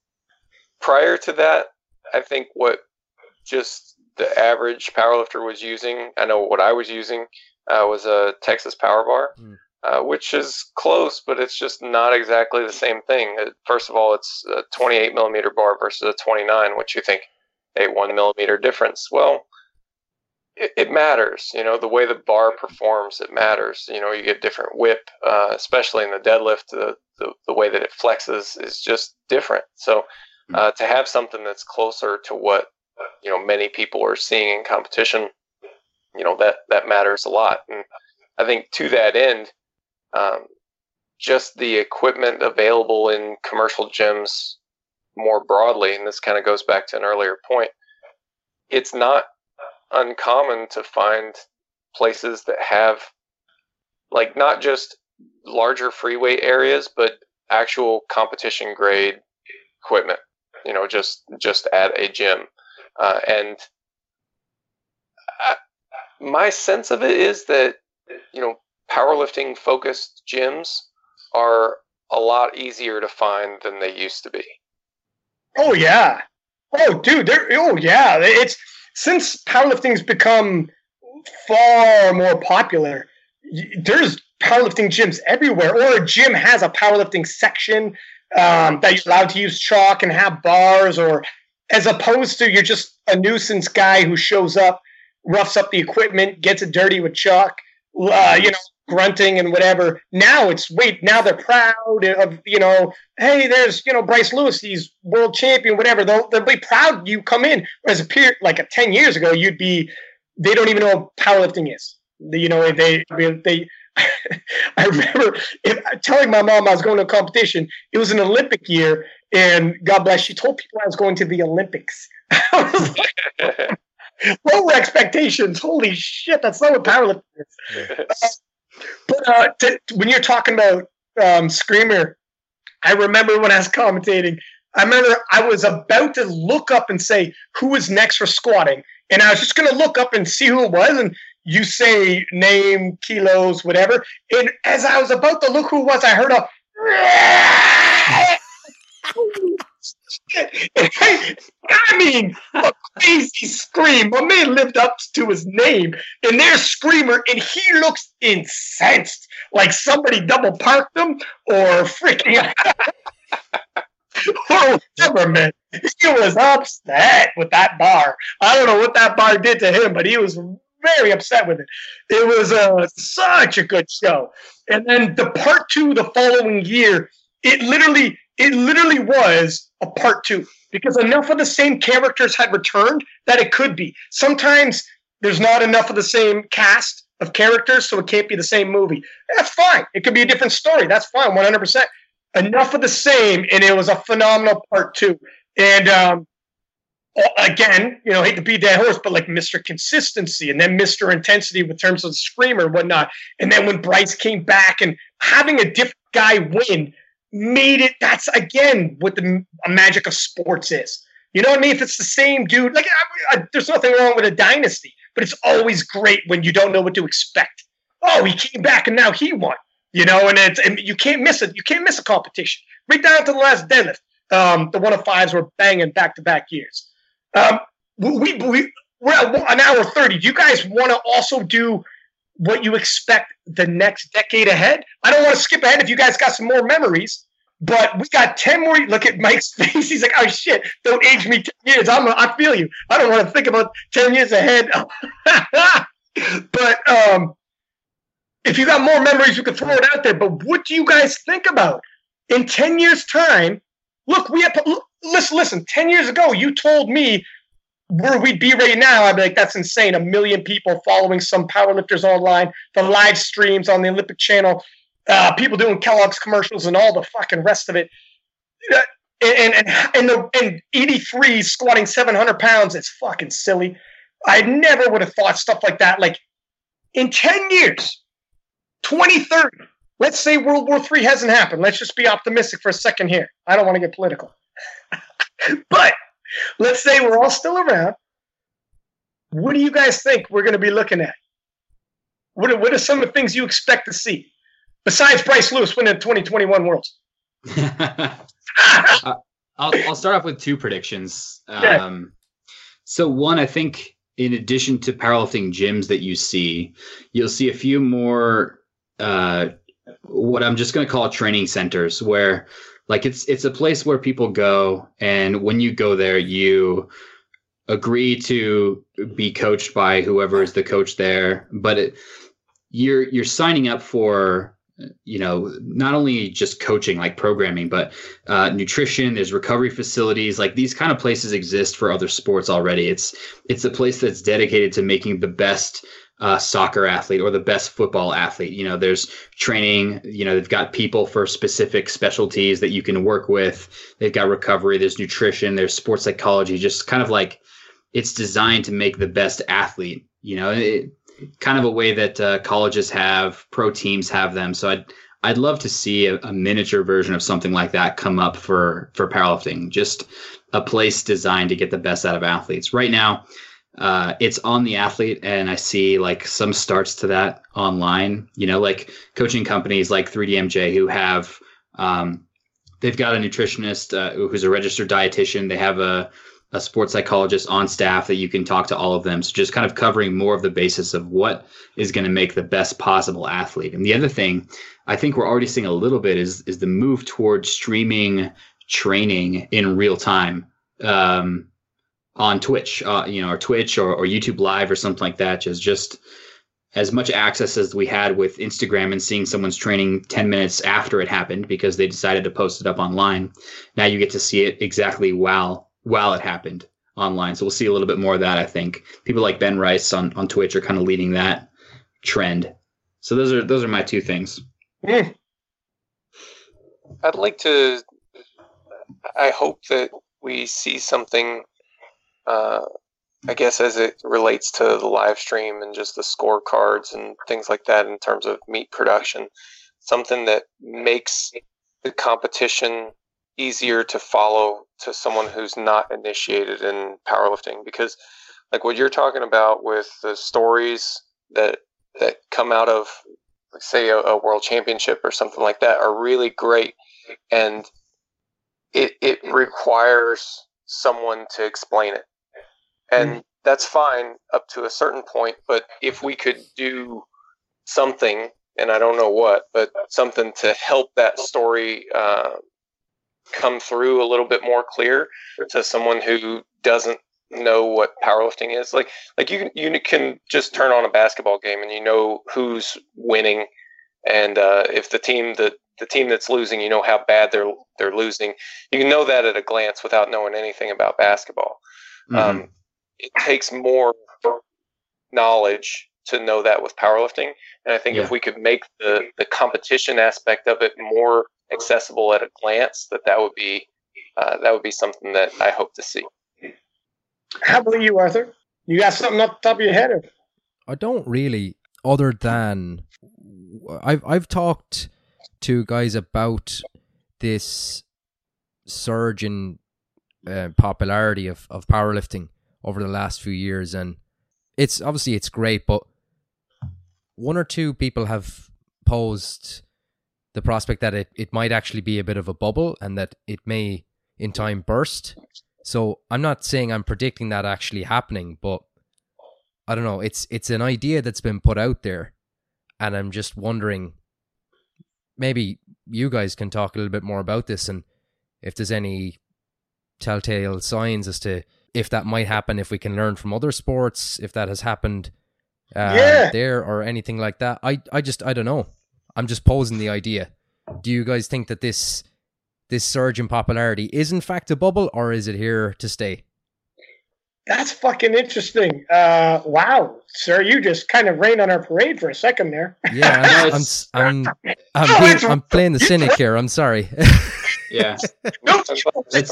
prior to that. I think what just the average powerlifter was using. I know what I was using uh, was a Texas Power Bar. Mm uh, which is close, but it's just not exactly the same thing. Uh, first of all, it's a 28 millimeter bar versus a 29, which you think a one millimeter difference. Well, it, it, matters. You know, the way the bar performs, it matters. You know, you get different whip, uh, especially in the deadlift. The, the, the way that it flexes is just different. So hmm. uh, to have something that's closer to what you know many people are seeing in competition, you know that that matters a lot. And I think to that end, um, just the equipment available in commercial gyms more broadly, and this kind of goes back to an earlier point, it's not uncommon to find places that have like not just larger freeway areas, but actual competition grade equipment. You know, just just at a gym, uh, and I, my sense of it is that you know powerlifting focused gyms are a lot easier to find than they used to be. Oh yeah. Oh dude, oh yeah. It's since powerlifting's become far more popular, there's powerlifting gyms everywhere, or a gym has a powerlifting section um, that you're allowed to use chalk and have bars, or as opposed to you're just a nuisance guy who shows up, roughs up the equipment, gets it dirty with chalk. Uh, you know, grunting and whatever. Now it's wait, now they're proud of you know, hey, there's you know Bryce Lewis, he's world champion, whatever. They'll they'll be proud you come in. Whereas a period like a ten years ago, you'd be they don't even know what powerlifting is. You know, they they. I remember if, telling my mom I was going to a competition. It was an Olympic year, and God bless, she told people I was going to the Olympics. lower expectations. Holy shit, that's not what powerlifting is. Uh, But uh, when you're talking about um, Screamer, I remember when I was commentating, I remember I was about to look up and say who was next for squatting, and I was just going to look up and see who it was, and you say name, kilos, whatever. And as I was about to look who it was, I heard a. I mean, a crazy scream. My man lived up to his name, and there's Screamer, and he looks incensed, like somebody double parked him or freaking or whatever, man. He was upset with that bar. I don't know what that bar did to him, but he was very upset with it. It was uh, such a good show. And then the part two the following year, it literally, it literally was a part two because enough of the same characters had returned that it could be. Sometimes there's not enough of the same cast of characters, so it can't be the same movie. That's fine. It could be a different story. That's fine, 100%. Enough of the same, and it was a phenomenal part two. And um, again, you know, hate to beat that horse, but like Mr. Consistency and then Mr. Intensity with terms of the screamer and whatnot. And then when Bryce came back and having a different guy win made it. That's again what the magic of sports is. You know what I mean? If it's the same dude, like I, I, there's nothing wrong with a dynasty, but it's always great when you don't know what to expect. Oh, he came back and now he won. You know, and it's and you can't miss it. You can't miss a competition. Right down to the last deadlift. Um, the one of fives were banging back to back years. Um, we, we we're at an hour thirty. Do you guys want to also do what you expect the next decade ahead. I don't want to skip ahead if you guys got some more memories, but we got 10 more. Look at Mike's face. He's like, oh shit, don't age me 10 years. I'm, I feel you. I don't want to think about 10 years ahead. but um, if you got more memories, you can throw it out there. But what do you guys think about in 10 years' time? Look, we have, listen, listen, 10 years ago, you told me where we'd be right now, I'd be like, that's insane. A million people following some powerlifters online, the live streams on the Olympic channel, uh, people doing Kellogg's commercials and all the fucking rest of it. Uh, and and and the and 83 squatting 700 pounds. It's fucking silly. I never would have thought stuff like that. Like in 10 years, 2030, let's say World War III hasn't happened. Let's just be optimistic for a second here. I don't want to get political. but let's say we're all still around. What do you guys think we're going to be looking at? What are, what are some of the things you expect to see besides Bryce Lewis winning the 2021 Worlds? uh, I'll, I'll start off with two predictions. Yeah. Um, so one, I think in addition to powerlifting gyms that you see, you'll see a few more uh, what I'm just going to call training centers where like it's it's a place where people go and when you go there you agree to be coached by whoever is the coach there but it, you're you're signing up for you know not only just coaching like programming but uh, nutrition there's recovery facilities like these kind of places exist for other sports already. It's it's a place that's dedicated to making the best uh, soccer athlete or the best football athlete. You know there's training you know they've got people for specific specialties that you can work with. They've got recovery there's nutrition there's sports psychology just kind of like it's designed to make the best athlete you know? It, kind of a way that uh, colleges have, pro teams have them. So I'd I'd love to see a, a, miniature version of something like that come up for for powerlifting. Just a place designed to get the best out of athletes. Right now, uh, it's on the athlete, and I see like some starts to that online. You know, like coaching companies like 3DMJ who have. Um, they've got a nutritionist uh, who's a registered dietitian. They have a a sports psychologist on staff that you can talk to all of them. So just kind of covering more of the basis of what is going to make the best possible athlete. And the other thing I think we're already seeing a little bit is is the move towards streaming training in real time um, on Twitch, uh, you know, or Twitch or, or YouTube Live or something like that. Just just as much access as we had with Instagram and seeing someone's training 10 minutes after it happened because they decided to post it up online. Now you get to see it exactly while while it happened online. So we'll see a little bit more of that. I think people like Ben Rice on, on Twitch are kind of leading that trend. So those are those are my two things. Mm. I'd like to. I hope that we see something. Uh, I guess as it relates to the live stream and just the scorecards and things like that in terms of meet production, something that makes the competition easier to follow to someone who's not initiated in powerlifting because like what you're talking about with the stories that that come out of like say a, a world championship or something like that are really great and it it requires someone to explain it and mm-hmm. that's fine up to a certain point but if we could do something and I don't know what, but something to help that story uh, come through a little bit more clear to someone who doesn't know what powerlifting is. Like like you you can just turn on a basketball game and you know who's winning, and uh, if the team that the team that's losing, you know how bad they're they're losing. You can know that at a glance without knowing anything about basketball. Mm-hmm. Um, it takes more knowledge to know that with powerlifting, and I think yeah. if we could make the the competition aspect of it more accessible at a glance, that that would be uh, that would be something that I hope to see. How about you, Arthur? You got something off the top of your head? Or? I don't really, other than I've I've talked to guys about this surge in uh, popularity of, of powerlifting over the last few years, and it's obviously it's great, but one or two people have posed the prospect that it, it might actually be a bit of a bubble and that it may in time burst. So I'm not saying I'm predicting that actually happening, but I don't know. It's it's an idea that's been put out there, and I'm just wondering. Maybe you guys can talk a little bit more about this, and if there's any telltale signs as to if that might happen, if we can learn from other sports, if that has happened uh, yeah. there or anything like that. I I just I don't know. I'm just posing the idea. Do you guys think that this this surge in popularity is in fact a bubble, or is it here to stay? That's fucking interesting. Uh, wow, sir, you just kind of rained on our parade for a second there. Yeah, I'm, I'm, I'm, I'm, being, I'm playing the cynic here. I'm sorry. Yeah. no, It's-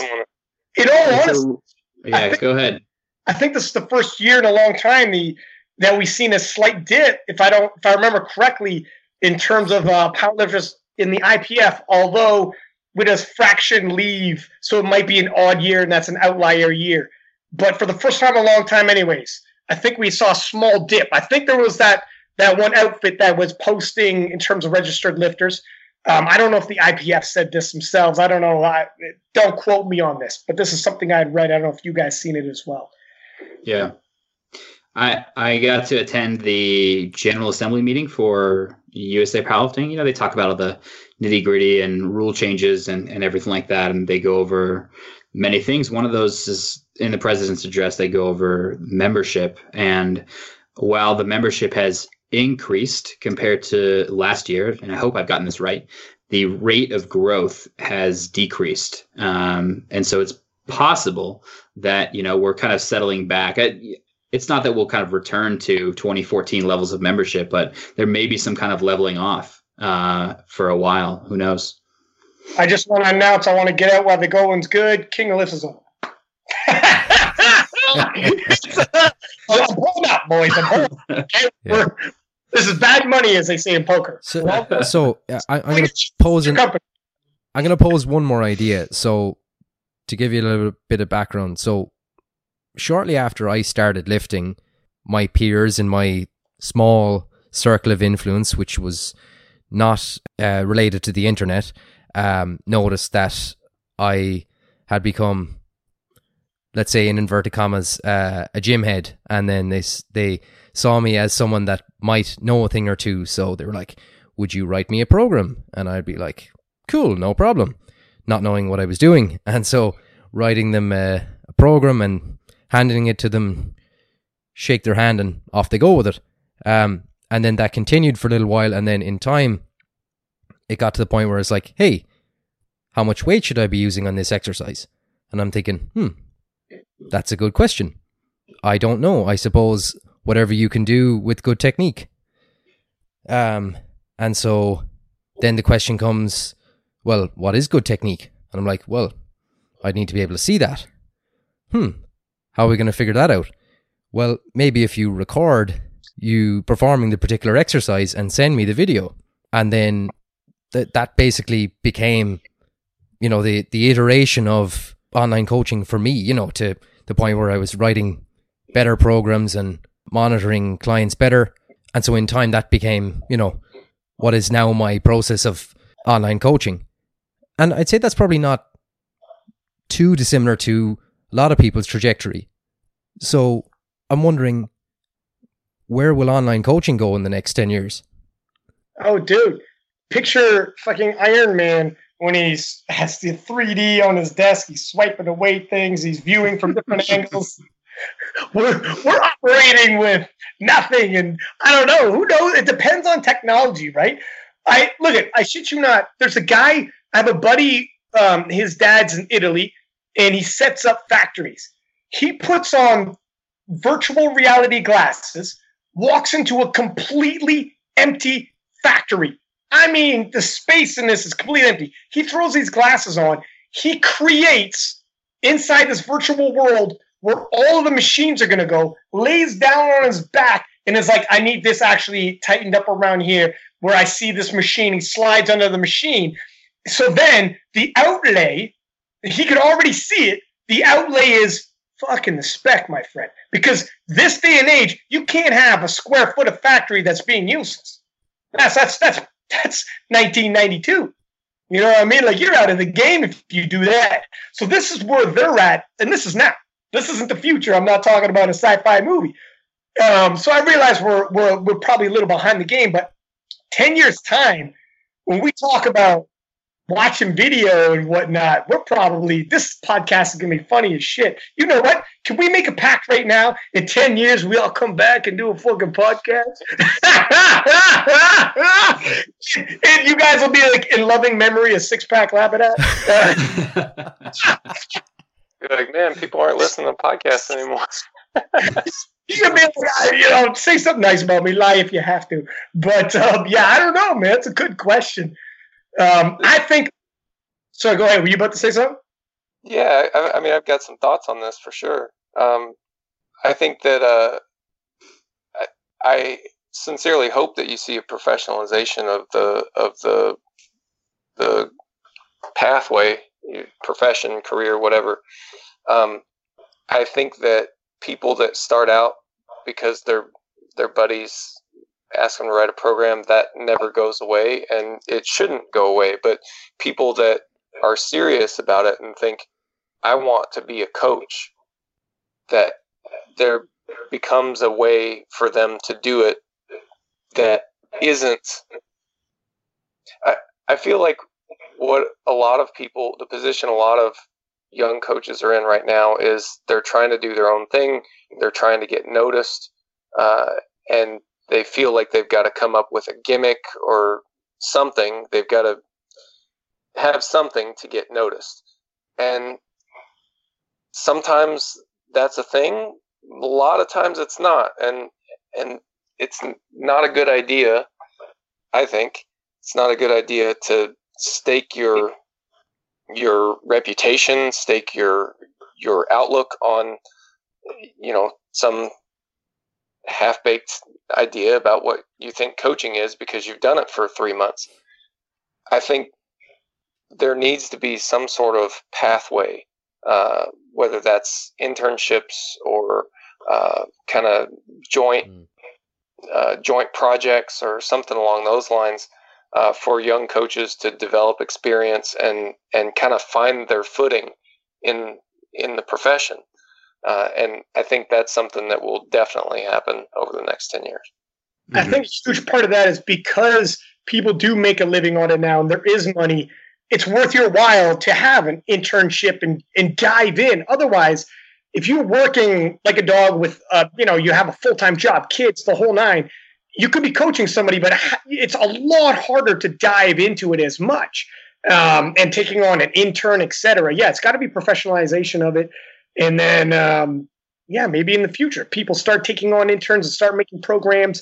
in all honesty, So- yeah, go ahead. I think this is the first year in a long time the that we've seen a slight dip, if I don't if I remember correctly, in terms of uh, powerlifters in the IPF. Although with a fraction leave, so it might be an odd year, and that's an outlier year. But for the first time in a long time, anyways, I think we saw a small dip. I think there was that that one outfit that was posting in terms of registered lifters. Um, I don't know if the IPF said this themselves. I don't know. I, don't quote me on this, but this is something I had read. I don't know if you guys seen it as well. Yeah. I I got to attend the General Assembly meeting for USA Powerlifting. You know, they talk about all the nitty gritty and rule changes and, and everything like that. And they go over many things. One of those is in the president's address, they go over membership. And while the membership has increased compared to last year, and I hope I've gotten this right, the rate of growth has decreased. Um, and so it's possible that, you know, we're kind of settling back. I, it's not that we'll kind of return to 2014 levels of membership, but there may be some kind of leveling off uh, for a while. Who knows? I just want to announce I want to get out while the going's good. King of Lifts is on. I'm pulling up, boys. I'm pulling up. Yeah. This is bad money, as they say in poker. So, Well, so uh, I, I'm going to pose an. I'm going to pose one more idea. So, to give you a little bit of background, so shortly after I started lifting, my peers in my small circle of influence, which was not uh, related to the internet, um, noticed that I had become, let's say, in inverted commas, uh, a gym head, and then they they saw me as someone that might know a thing or two. So they were like, "Would you write me a program?" And I'd be like, "Cool, no problem." Not knowing what I was doing, and so writing them a, a program and handing it to them, shake their hand, and off they go with it. Um, and then that continued for a little while, and then in time, it got to the point where it's like, "Hey, how much weight should I be using on this exercise?" And I'm thinking, "Hmm, that's a good question." I don't know. I suppose whatever you can do with good technique. Um, and so then the question comes, well, what is good technique? And I'm like, well, I'd need to be able to see that. Hmm, how are we going to figure that out? Well, maybe if you record you performing the particular exercise and send me the video, and then that that basically became, you know, the the iteration of online coaching for me. You know, to the point where I was writing better programs and monitoring clients better. And so in time that became, you know, what is now my process of online coaching. And I'd say that's probably not too dissimilar to a lot of people's trajectory. So I'm wondering where will online coaching go in the next 10 years? Oh, dude, picture fucking Iron Man when he's has the 3D on his desk. He's swiping away things. He's viewing from different angles. We're we're operating with nothing, and I don't know. Who knows? It depends on technology, right? I look at. I shit you not. There's a guy. I have a buddy. Um, his dad's in Italy, and he sets up factories. He puts on virtual reality glasses, walks into a completely empty factory. I mean, the space in this is completely empty. He throws these glasses on. He creates inside this virtual world where all of the machines are going to go, lays down on his back, and is like, I need this actually tightened up around here where I see this machine. He slides under the machine. So then the outlay, he could already see it. The outlay is fucking the spec, my friend. Because this day and age, you can't have a square foot of factory that's being useless. That's that's that's that's 1992. You know what I mean? Like you're out of the game if you do that. So this is where they're at, and this is now. This isn't the future. I'm not talking about a sci-fi movie. Um, so I realize we're we're we're probably a little behind the game, but ten years time, when we talk about watching video and whatnot, we're probably this podcast is gonna be funny as shit. You know what? Can we make a pact right now? In ten years, we all come back and do a fucking podcast, and you guys will be like in loving memory a Six Pack Labadat. Uh, You're like, man, people aren't listening to podcasts anymore. you can be you know, say something nice about me. Lie if you have to. But um, yeah, I don't know, man. It's a good question. Um, I think Sorry, go ahead. Were you about to say something? Yeah, I, I mean, I've got some thoughts on this for sure. Um, I think that uh, I, I sincerely hope that you see a professionalization of the of the the pathway, profession, career, whatever. Um, I think that people that start out because their their buddies ask them to write a program that never goes away, and it shouldn't go away. But people that are serious about it and think, I want to be a coach, that there becomes a way for them to do it that isn't. I, I feel like what a lot of people, the position a lot of young coaches are in right now is they're trying to do their own thing. They're trying to get noticed, uh, and they feel like they've got to come up with a gimmick or something. They've got to have something to get noticed, and sometimes that's a thing. A lot of times it's not, and and it's not a good idea. I think it's not a good idea to stake your your reputation, stake your your outlook on you know some half baked idea about what you think coaching is because you've done it for three months. I think there needs to be some sort of pathway, uh, whether that's internships or uh, kind of joint mm. uh, joint projects or something along those lines uh, for young coaches to develop experience and and kind of find their footing in in the profession. Uh, and I think that's something that will definitely happen over the next ten years. Mm-hmm. I think a huge part of that is because people do make a living on it now, and there is money. It's worth your while to have an internship and and dive in. Otherwise, if you're working like a dog with, uh, you know, you have a full time job, kids, the whole nine, you could be coaching somebody, but it's a lot harder to dive into it as much um, and taking on an intern, et cetera. Yeah, it's got to be professionalization of it. And then, um, yeah, maybe in the future, people start taking on interns and start making programs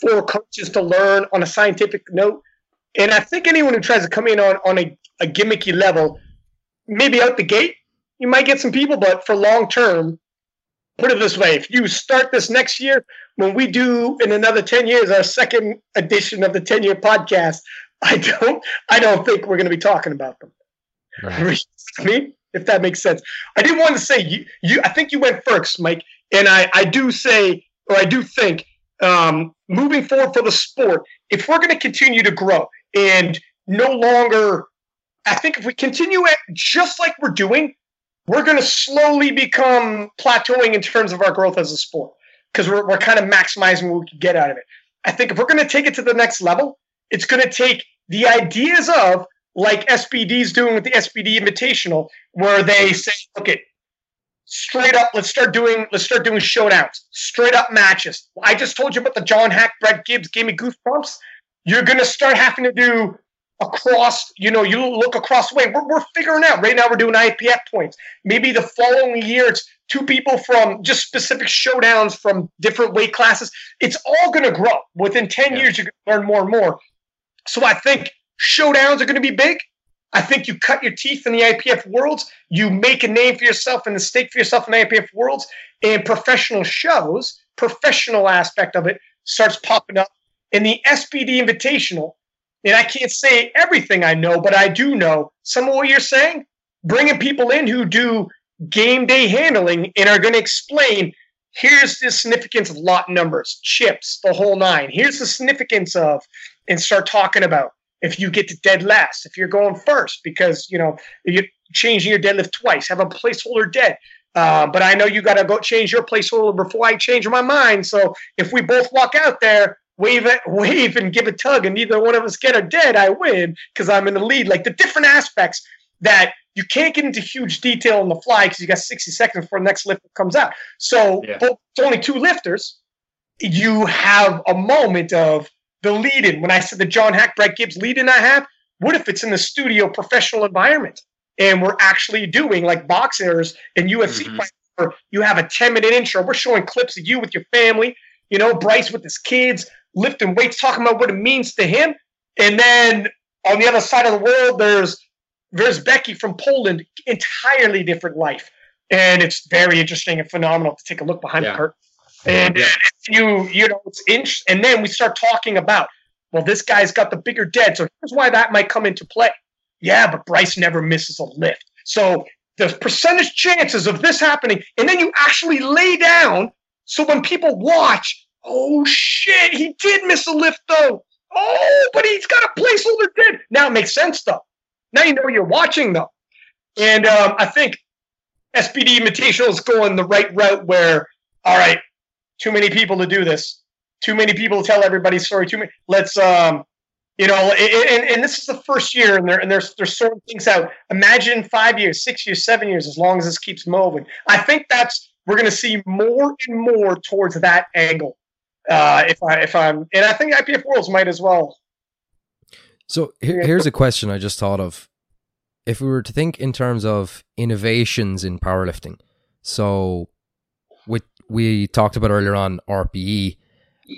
for coaches to learn on a scientific note. And I think anyone who tries to come in on, on a, a gimmicky level, maybe out the gate, you might get some people, but for long term, put it this way if you start this next year when we do in another 10 years our second edition of the 10 year podcast i don't i don't think we're going to be talking about them right. me if that makes sense i did want to say you, you i think you went first mike and i i do say or i do think um, moving forward for the sport if we're going to continue to grow and no longer i think if we continue it just like we're doing we're going to slowly become plateauing in terms of our growth as a sport because we're, we're kind of maximizing what we can get out of it. I think if we're going to take it to the next level, it's going to take the ideas of like SBD's doing with the SBD Invitational, where they say, "Okay, straight up, let's start doing let's start doing showdowns, straight up matches." I just told you about the John Haack, Brett Gibbs gave me goosebumps. You're going to start having to do across, you know, you look across the way. We're, we're figuring out. Right now, we're doing IPF points. Maybe the following year, it's two people from just specific showdowns from different weight classes. It's all going to grow. Within 10 yeah. years, you're to learn more and more. So I think showdowns are going to be big. I think you cut your teeth in the IPF worlds. You make a name for yourself and a stake for yourself in the IPF worlds. And professional shows, professional aspect of it starts popping up. In the SBD Invitational, and I can't say everything I know, but I do know some of what you're saying. Bringing people in who do game day handling and are going to explain here's the significance of lot numbers, chips, the whole nine. Here's the significance of, and start talking about if you get to dead last, if you're going first, because you know you're changing your deadlift twice, have a placeholder dead. Uh, but I know you got to go change your placeholder before I change my mind. So if we both walk out there wave it, wave and give a tug, and neither one of us get a dead, I win because I'm in the lead. Like the different aspects that you can't get into huge detail on the fly because you got 60 seconds before the next lift comes out. So yeah. it's only two lifters. You have a moment of the lead in. When I said the John Haack, Brett Gibbs lead in I have, what if it's in the studio professional environment and we're actually doing like boxers and UFC mm-hmm. you have a 10 minute intro. We're showing clips of you with your family, you know, Bryce with his kids, lifting weights, talking about what it means to him. And then on the other side of the world, there's there's Becky from Poland, entirely different life. And it's very interesting and phenomenal to take a look behind Yeah. the curtain. And Yeah. you, you know, it's inch. And then we start talking about, well, this guy's got the bigger dead. So here's why that might come into play. Yeah, but Bryce never misses a lift. So the percentage chances of this happening, and then you actually lay down. So when people watch, oh shit, he did miss a lift though. Oh, but he's got a placeholder dead. Now it makes sense though. Now you know you're watching though. And um, I think SBD Invitational is going the right route where, all right, too many people to do this. Too many people to tell everybody's story. Too many. Let's, um, you know, and, and, this is the first year, and they're and they're they're sorting things out. Imagine five years, six years, seven years, as long as this keeps moving. I think that's we're going to see more and more towards that angle. Uh, if I if I'm, and I think IPF Worlds might as well. So here, here's a question I just thought of. If we were to think in terms of innovations in powerlifting, so we talked about earlier on RPE,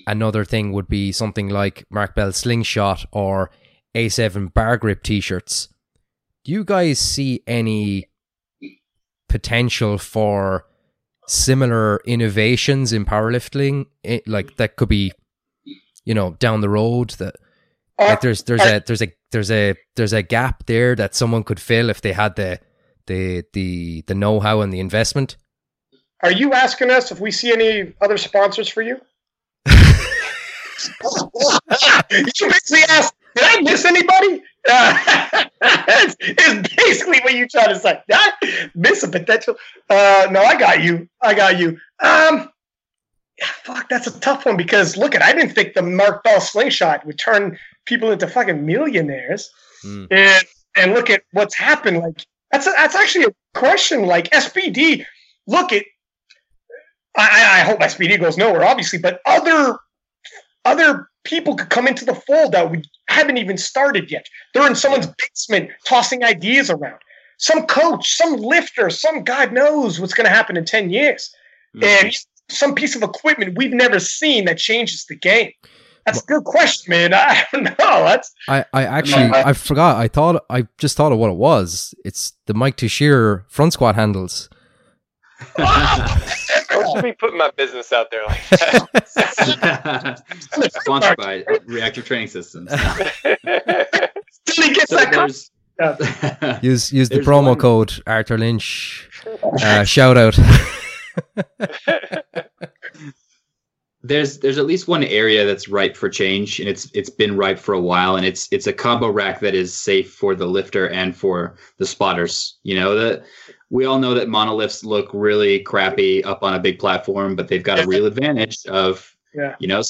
another thing would be something like Mark Bell slingshot or A7 bar grip t-shirts. Do you guys see any potential for similar innovations in powerlifting, eh, like that could be, you know, down the road that like there's there's a there's a there's a there's a gap there that someone could fill if they had the the the the know-how and the investment. Are you asking us if we see any other sponsors for you? you basically asked, did I miss anybody? Uh, it's, it's basically what you're trying to say. Did I miss a potential? Uh, no, I got you. I got you. Um, yeah, fuck, that's a tough one because look at I didn't think the Mark Bell slingshot would turn people into fucking millionaires. Mm. And and look at what's happened. Like that's a, that's actually a question. Like SBD, look at. I, I hope SBD goes nowhere, obviously, but other other people could come into the fold that we haven't even started yet. They're in someone's basement tossing ideas around. Some coach, some lifter, some God knows what's going to happen in ten years, mm-hmm. and some piece of equipment we've never seen that changes the game. That's a good question, man. I don't know. That's I, I actually I forgot. I thought I just thought of what it was. It's the Mike Tuchscherer front squat handles. Don't be putting my business out there like that. Sponsored by Reactive Training Systems. Till he gets So that there's, Use use the promo one- code Arthur Lynch. Uh, shout out. there's there's at least one area that's ripe for change, and it's it's been ripe for a while, and it's it's a combo rack that is safe for the lifter and for the spotters. You know that we all know that monoliths look really crappy up on a big platform, but they've got a real advantage of Yeah. you know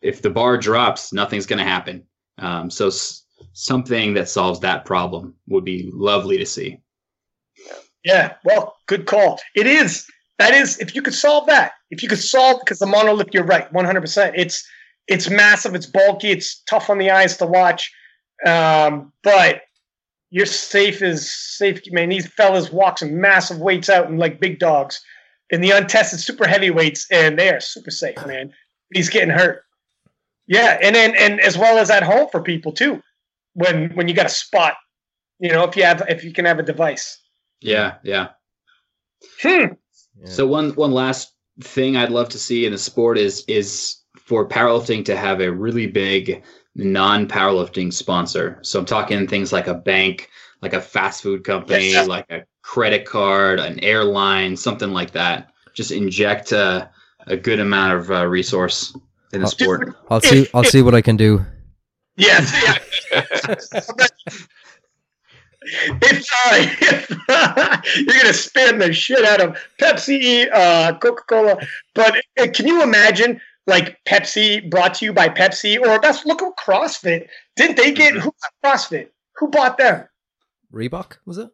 if the bar drops, nothing's going to happen. Um, so s- something that solves that problem would be lovely to see. Yeah, well, good call. It is. That is, if you could solve that, if you could solve, because the monolith, you're right, 100%. It's it's massive, it's bulky, it's tough on the eyes to watch, um, but you're safe as safe. Man, these fellas walk some massive weights out and like big dogs, and the untested super heavyweights, and they are super safe, man. He's getting hurt. Yeah, and then and as well as at home for people too, when when you got a spot, you know, if you have if you can have a device. Yeah, yeah. Hmm. So one one last thing I'd love to see in the sport is is for powerlifting to have a really big non-powerlifting sponsor. So I'm talking things like a bank, like a fast food company, Yes. like a credit card, an airline, something like that. Just inject a, a good amount of uh, resource in the Uh, sport. I'll see. I'll see what I can do. Yes. if, uh, if you're going to spin the shit out of Pepsi, uh, Coca Cola, but uh, can you imagine like Pepsi brought to you by Pepsi, or that's look at CrossFit. Didn't they get who bought CrossFit? Who bought them? Reebok was it?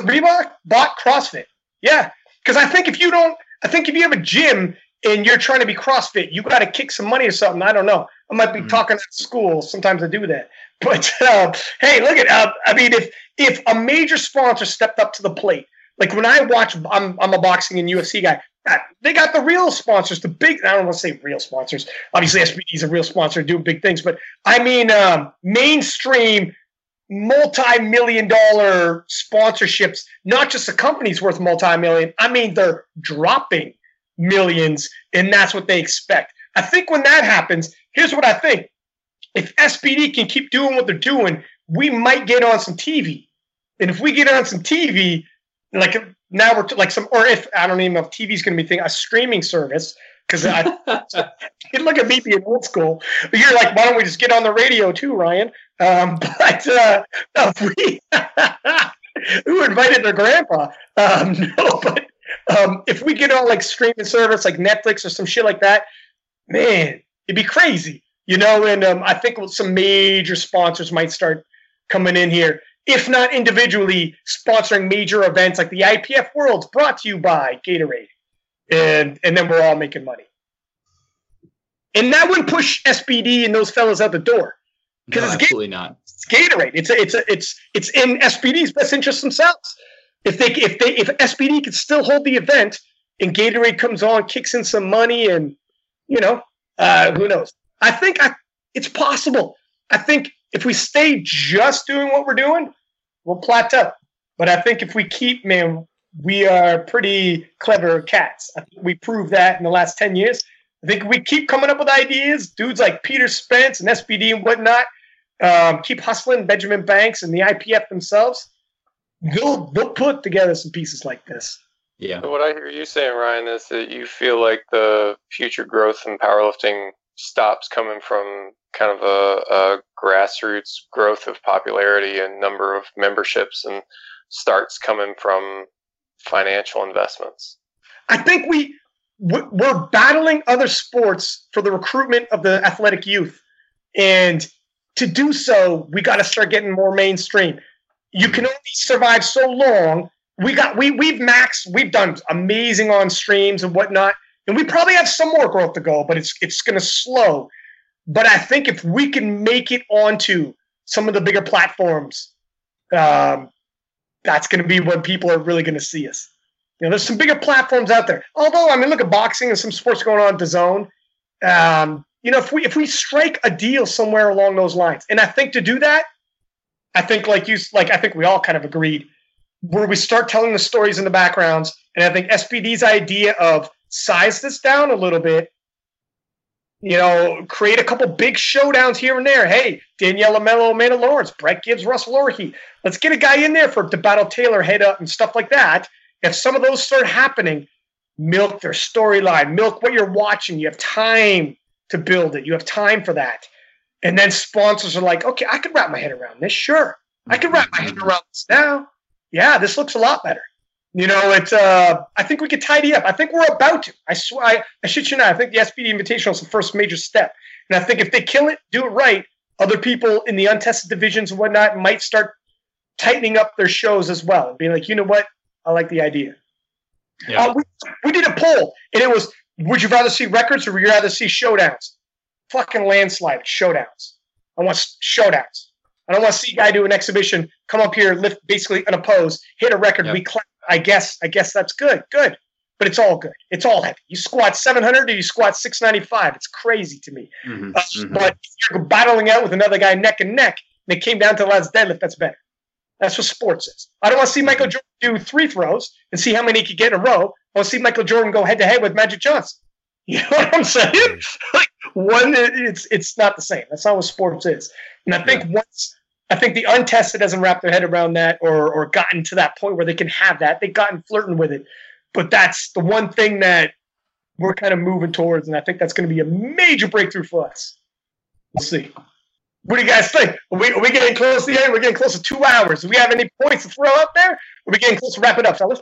Reebok bought CrossFit. Yeah, because I think if you don't, I think if you have a gym and you're trying to be CrossFit, you got to kick some money or something. I don't know. I might be Mhm. talking at school. Sometimes I do that. But uh, hey, look at. Uh, I mean, if if a major sponsor stepped up to the plate, like when I watch, I'm I'm a boxing and UFC guy. They got the real sponsors, the big. I don't want to say real sponsors. Obviously, SBD is a real sponsor doing big things, but I mean um, mainstream multi-million dollar sponsorships, not just the company's worth multi-million. I mean, they're dropping millions, and that's what they expect. I think when that happens, here's what I think. If SBD can keep doing what they're doing, we might get on some TV. And if we get on some TV, like now we're t- like some, or if I don't even know if TV's going to be thing, a streaming service. Because I look at me being old school, but you're like, why don't we just get on the radio too, Ryan? Um, but uh, no, we, who invited their grandpa? Um, no, but um, if we get on like streaming service like Netflix or some shit like that, man, it'd be crazy, you know. And um, I think some major sponsors might start coming in here, if not individually sponsoring major events like the IPF Worlds, brought to you by Gatorade, and and then we're all making money. And that would push SBD and those fellas out the door because no, it's absolutely Gatorade. not. It's Gatorade. It's a, it's a, it's it's in SBD's best interest themselves. If they if they if SBD can still hold the event and Gatorade comes on, kicks in some money, and you know, uh, who knows? I think I, it's possible. I think if we stay just doing what we're doing, we'll plateau. But I think if we keep, man, we are pretty clever cats. I think we proved that in the last 10 years. I think we keep coming up with ideas, dudes like Peter Spence and SBD and whatnot, um, keep hustling Benjamin Banks and the IPF themselves. They'll, they'll put together some pieces like this. Yeah. So what I hear you saying, Ryan, is that you feel like the future growth in powerlifting stops coming from kind of a, a grassroots growth of popularity and number of memberships and starts coming from financial investments? I think we we're battling other sports for the recruitment of the athletic youth, and to do so, we got to start getting more mainstream. You can mm-hmm. only survive so long. We got we we've maxed. We've done amazing on streams and whatnot, and we probably have some more growth to go, but it's it's going to slow. But I think if we can make it onto some of the bigger platforms, um, that's going to be when people are really going to see us. You know, there's some bigger platforms out there. Although, I mean, look at boxing and some sports going on DAZN. Um, you know, if we if we strike a deal somewhere along those lines, and I think to do that, I think like you like I think we all kind of agreed where we start telling the stories in the backgrounds, and I think SBD's idea of size this down a little bit you know, create a couple big showdowns here and there. Hey, Daniela Melo, Amanda Lawrence, Brett Gibbs, Russel Orhii. Let's get a guy in there for to battle Taylor head up and stuff like that. If some of those start happening, milk their storyline, milk what you're watching. You have time to build it. You have time for that. And then sponsors are like, okay, I could wrap my head around this. Sure. I can wrap my head around this now. Yeah, this looks a lot better. You know, it's. Uh, I think we could tidy up. I think we're about to. I swear. I, I shit you not. I think the SBD Invitational is the first major step, and I think if they kill it, do it right, other people in the untested divisions and whatnot might start tightening up their shows as well, and being like, you know what, I like the idea. Yeah. Uh, we, we did a poll, and it was: Would you rather see records or would you rather see showdowns? Fucking landslide showdowns. I want showdowns. I don't want to see a guy do an exhibition, come up here, lift basically unopposed, hit a record, yep. we clap I guess I guess that's good. Good. But it's all good. It's all heavy. You squat 700 or you squat 695. It's crazy to me. Mm-hmm. Uh, mm-hmm. But you're battling out with another guy neck and neck, and it came down to the last deadlift. That's better. That's what sports is. I don't want to see Michael Jordan do three throws and see how many he could get in a row. I want to see Michael Jordan go head to head with Magic Johnson. You know what I'm saying? like one, it's it's not the same. That's not what sports is. And I think yeah. once I think the untested hasn't wrapped their head around that or or gotten to that point where they can have that. They've gotten flirting with it. But that's the one thing that we're kind of moving towards, and I think that's going to be a major breakthrough for us. We'll see. What do you guys think? Are we, are we getting close to the end? We're getting close to two hours. Do we have any points to throw out there? Are we getting close to wrap it up, fellas?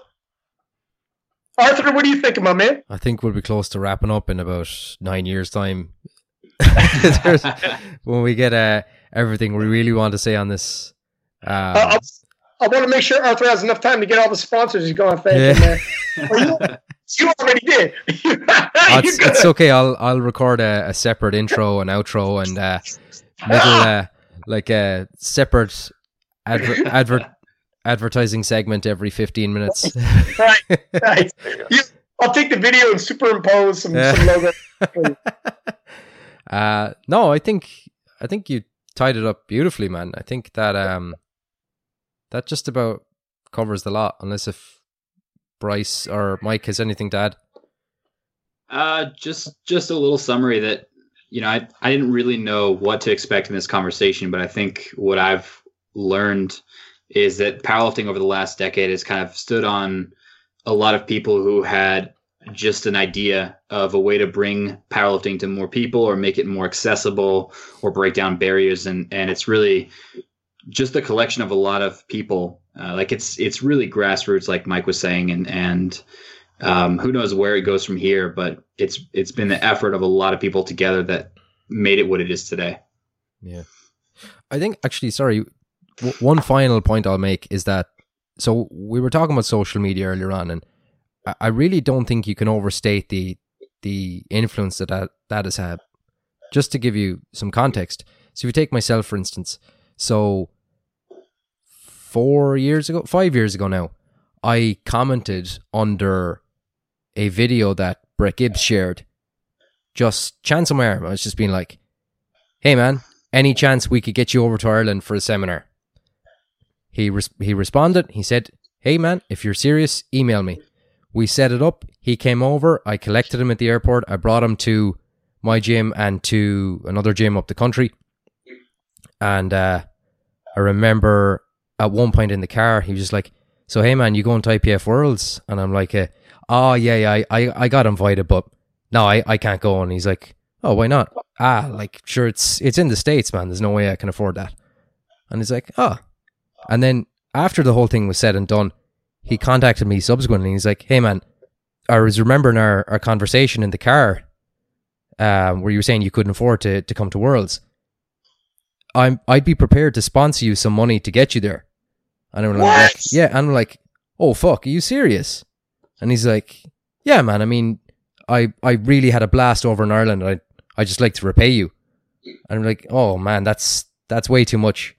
Arthur, what do you think, my man? I think we'll be close to wrapping up in about nine years' time. when we get a everything we really want to say on this. Uh, I, I, want to make sure Arthur has enough time to get all the sponsors he's going to thank yeah. you, you, already did. oh, it's, it's, okay. I'll I'll record a, a, separate intro and outro and uh, middle uh, like a separate adver- advert advertising segment every 15 minutes. right, right. You, I'll take the video and superimpose some, yeah. some logo. uh, no, I think I think you tied it up beautifully, man. I think that um that just about covers the lot, unless if Bryce or Mike has anything to add. Uh, just just a little summary that you know I I didn't really know what to expect in this conversation, but I think what I've learned is that powerlifting over the last decade has kind of stood on a lot of people who had just an idea of a way to bring powerlifting to more people or make it more accessible or break down barriers. And and it's really just a collection of a lot of people. Uh, like it's it's really grassroots like mike was saying and and um, who knows where it goes from here but it's it's been the effort of a lot of people together that made it what it is today. Yeah. I think actually sorry w- one final point i'll make is that so we were talking about social media earlier on and I really don't think you can overstate the the influence that that, that has had. Just to give you some context, so if you take myself for instance, so four years ago, five years ago now, I commented under a video that Brett Gibbs shared. Just chance on my arm. I was just being like, "Hey man, any chance we could get you over to Ireland for a seminar?" He res- he responded. He said, "Hey man, if you're serious, email me." We set it up. He came over. I collected him at the airport. I brought him to my gym and to another gym up the country. And uh, I remember at one point in the car, he was just like, "So hey man, you going to IPF Worlds?" And I'm like, uh, "Oh yeah, yeah, I, I I got invited, but no, I, I can't go." And he's like, "Oh, why not?" Ah, like sure, it's it's in the states, man. There's no way I can afford that. And he's like, "Oh," and then after the whole thing was said and done, he contacted me subsequently. and He's like, "Hey man, I was remembering our, our conversation in the car, um, where you were saying you couldn't afford to to come to Worlds. I'm I'd be prepared to sponsor you some money to get you there." And I'm like, What? "Yeah," and I'm like, "Oh fuck, are you serious?" And he's like, "Yeah, man. I mean, I I really had a blast over in Ireland. I I just like to repay you." And I'm like, "Oh man, that's that's way too much."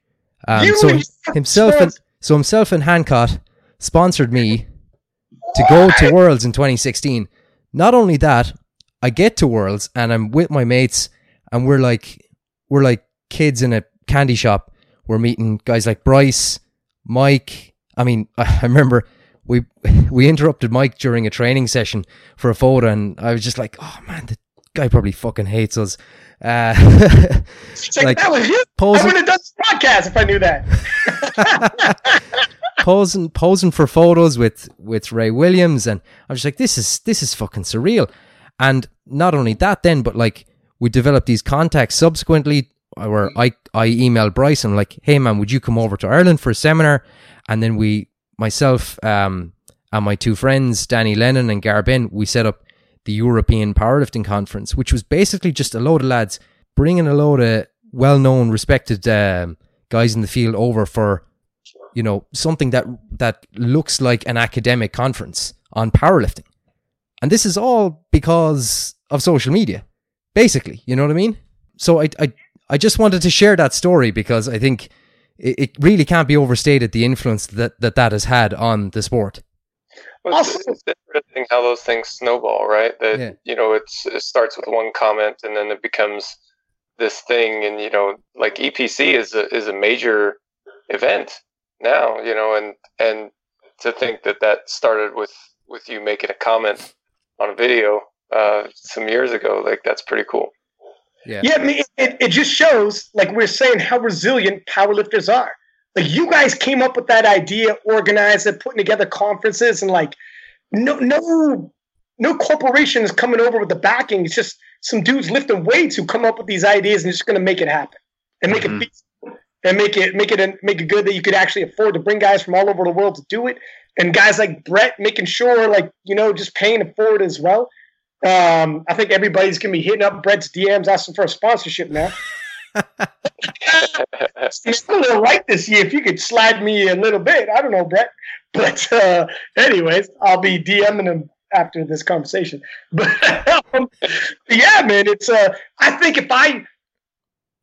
Um, so himself and so himself and Hancock sponsored me to go to Worlds in 2016. Not only that, I get to Worlds and I'm with my mates and we're like we're like kids in a candy shop. We're meeting guys like Bryce, Mike. I mean, I remember we we interrupted Mike during a training session for a photo and I was just like, "Oh man, the guy probably fucking hates us." Uh, like, like, that was you. I posing would have done this podcast if I knew that. Posing posing for photos with with Ray Williams, and I was just like, this is this is fucking surreal. And not only that, then, but like we developed these contacts subsequently, where I I emailed Bryce and like, hey man, would you come over to Ireland for a seminar? And then we, myself, um, and my two friends, Danny Lennon and Garbin, we set up the European Powerlifting Conference, which was basically just a load of lads bringing a load of well-known, respected um, guys in the field over for you know something that that looks like an academic conference on powerlifting. And this is all because of social media basically. You know what i mean? So i i, I just wanted to share that story because i think it, it really can't be overstated the influence that, that that has had on the sport. Well, it's, it's interesting how those things snowball, right? That Yeah. you know, it's it starts with one comment and then it becomes this thing, and you know, like EPC is a is a major event now, you know, and and to think that that started with with you making a comment on a video uh, some years ago, like that's pretty cool. yeah Yeah, I mean, it, it, it just shows, like we're saying, how resilient powerlifters are. Like you guys came up with that idea, organized it, putting together conferences, and like no no no corporation is coming over with the backing. It's just some dudes lifting weights who come up with these ideas and just going to make it happen and make Mhm. it feasible and make it make it a, make it good that you could actually afford to bring guys from all over the world to do it. And guys like Brett making sure, like you know, just paying it forward as well. Um, I think everybody's gonna be hitting up Brett's DMs asking for a sponsorship now. It's a little light this year. If you could slide me a little bit, I don't know, Brett. But uh, anyways, I'll be DMing him after this conversation. But um, yeah, man, it's. Uh, I think if I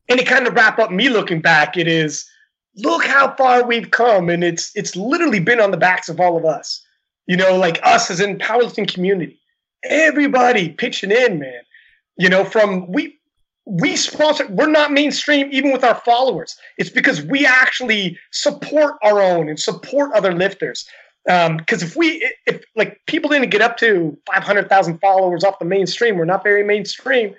any kind of wrap up me looking back, it is look how far we've come, and it's it's literally been on the backs of all of us. You know, like us as in powerlifting community, everybody pitching in, man. You know, from we we sponsor we're not mainstream even with our followers it's because we actually support our own and support other lifters because um, if we if like people didn't get up to 500000 followers off the mainstream we're not very mainstream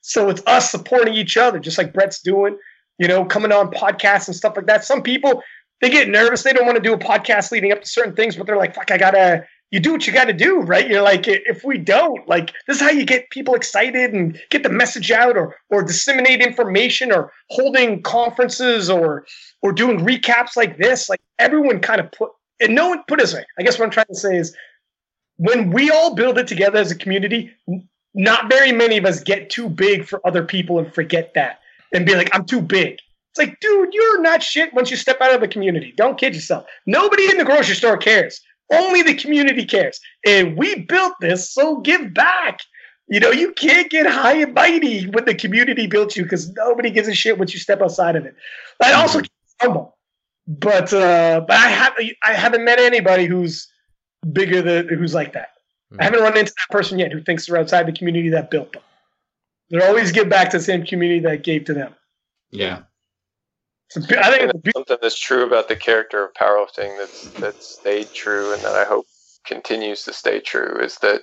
so it's us supporting each other just like brett's doing you know coming on podcasts and stuff like that some people they get nervous they don't want to do a podcast leading up to certain things but they're like fuck i gotta you do what you got to do, right? You're like, if we don't, like, this is how you get people excited and get the message out, or or disseminate information, or holding conferences, or or doing recaps like this. Like everyone kind of put, and no one put it this way. I guess what I'm trying to say is, when we all build it together as a community, not very many of us get too big for other people and forget that and be like, I'm too big. It's like, dude, you're not shit once you step out of the community. Don't kid yourself. Nobody in the grocery store cares. Only the community cares. And we built this, so give back. You know, you can't get high and mighty when the community built you because nobody gives a shit once you step outside of it. I also mm-hmm. humble. But uh, but I have I haven't met anybody who's bigger than who's like that. Mm-hmm. I haven't run into that person yet who thinks they're outside the community that built them. They're always give back to the same community that gave to them. Yeah. I think it's something that's true about the character of powerlifting that's that stayed true and that I hope continues to stay true is that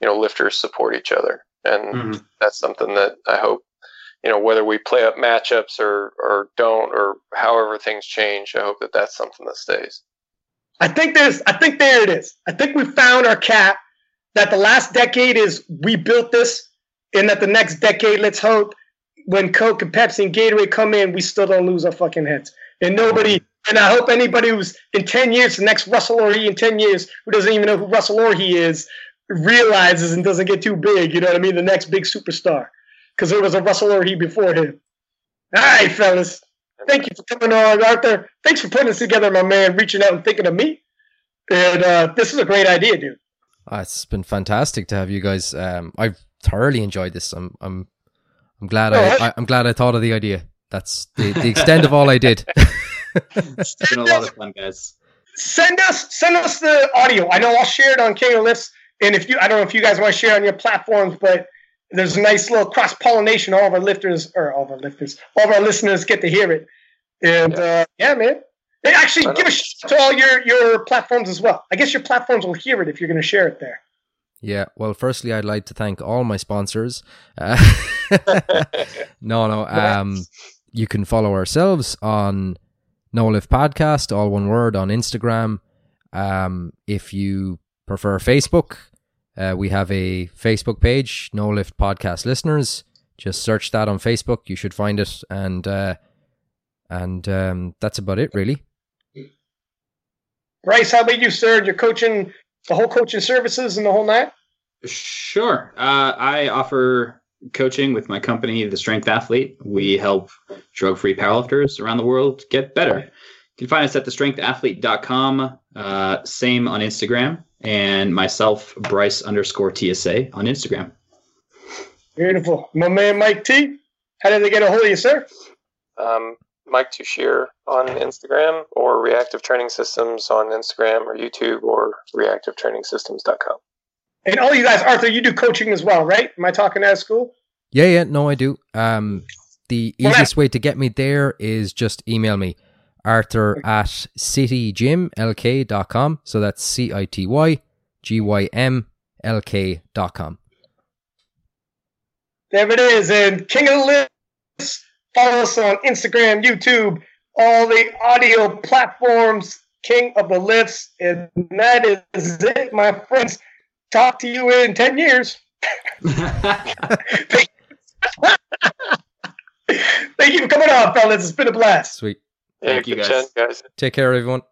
you know lifters support each other and mm-hmm. that's something that I hope you know whether we play up matchups or or don't or however things change I hope that that's something that stays. I think there's I think there it is. I think we found our cap that the last decade is we built this and that the next decade let's hope when Coke and Pepsi and Gatorade come in, we still don't lose our fucking heads. And nobody, and I hope anybody who's in 10 years, the next Russel Orhii in 10 years, who doesn't even know who Russel Orhii is, realizes and doesn't get too big. You know what I mean? The next big superstar. Because there was a Russel Orhii before him. All right, fellas. Thank you for coming on, Arthur. Thanks for putting this together, my man, reaching out and thinking of me. And uh, this is a great idea, dude. Oh, it's been fantastic to have you guys. Um, I've thoroughly enjoyed this. I'm, I'm I'm glad I, I am glad I thought of the idea. That's the, the extent of all I did. it's been a lot of fun, guys. Send us send us the audio. I know I'll share it on King of Lifts, and if you I don't know if you guys want to share on your platforms, but there's a nice little cross pollination. All of our lifters or all of our lifters, all of our listeners get to hear it. And yeah, uh, yeah man. Hey, actually, give a shout to all your your platforms as well. I guess your platforms will hear it if you're going to share it there. Yeah, well, firstly, I'd like to thank all my sponsors. Uh, no, no. Um, you can follow ourselves on No Lift Podcast, all one word, on Instagram. Um, if you prefer Facebook, uh, we have a Facebook page, No Lift Podcast Listeners. Just search that on Facebook. You should find it, and uh, and um, that's about it, really. Bryce, how about you, sir? You're coaching the whole coaching services and the whole night? Sure. Uh, I offer coaching with my company, The Strength Athlete. We help drug free powerlifters around the world get better. You can find us at thestrengthathlete.com, uh, same on Instagram, and myself, Bryce underscore TSA on Instagram. Beautiful. My man, Mike T. How did they get a hold of you, sir? Um, Mike Tuchscherer on Instagram or Reactive Training Systems on Instagram or YouTube or reactivetrainingsystems.com. And all you guys, Arthur, you do coaching as well, right? Am I talking out of school? Yeah, yeah, no, I do. Um, the easiest way to get me there is just email me, Arthur at citygymlk.com. So that's C I T Y G Y M L K.com. There it is. And King of the Lifts, follow us on Instagram, YouTube, all the audio platforms, King of the Lifts. And that is it, my friends talk to you in 10 years. Thank you for coming on, fellas. It's been a blast. Sweet. Thank you, guys. Take care, everyone.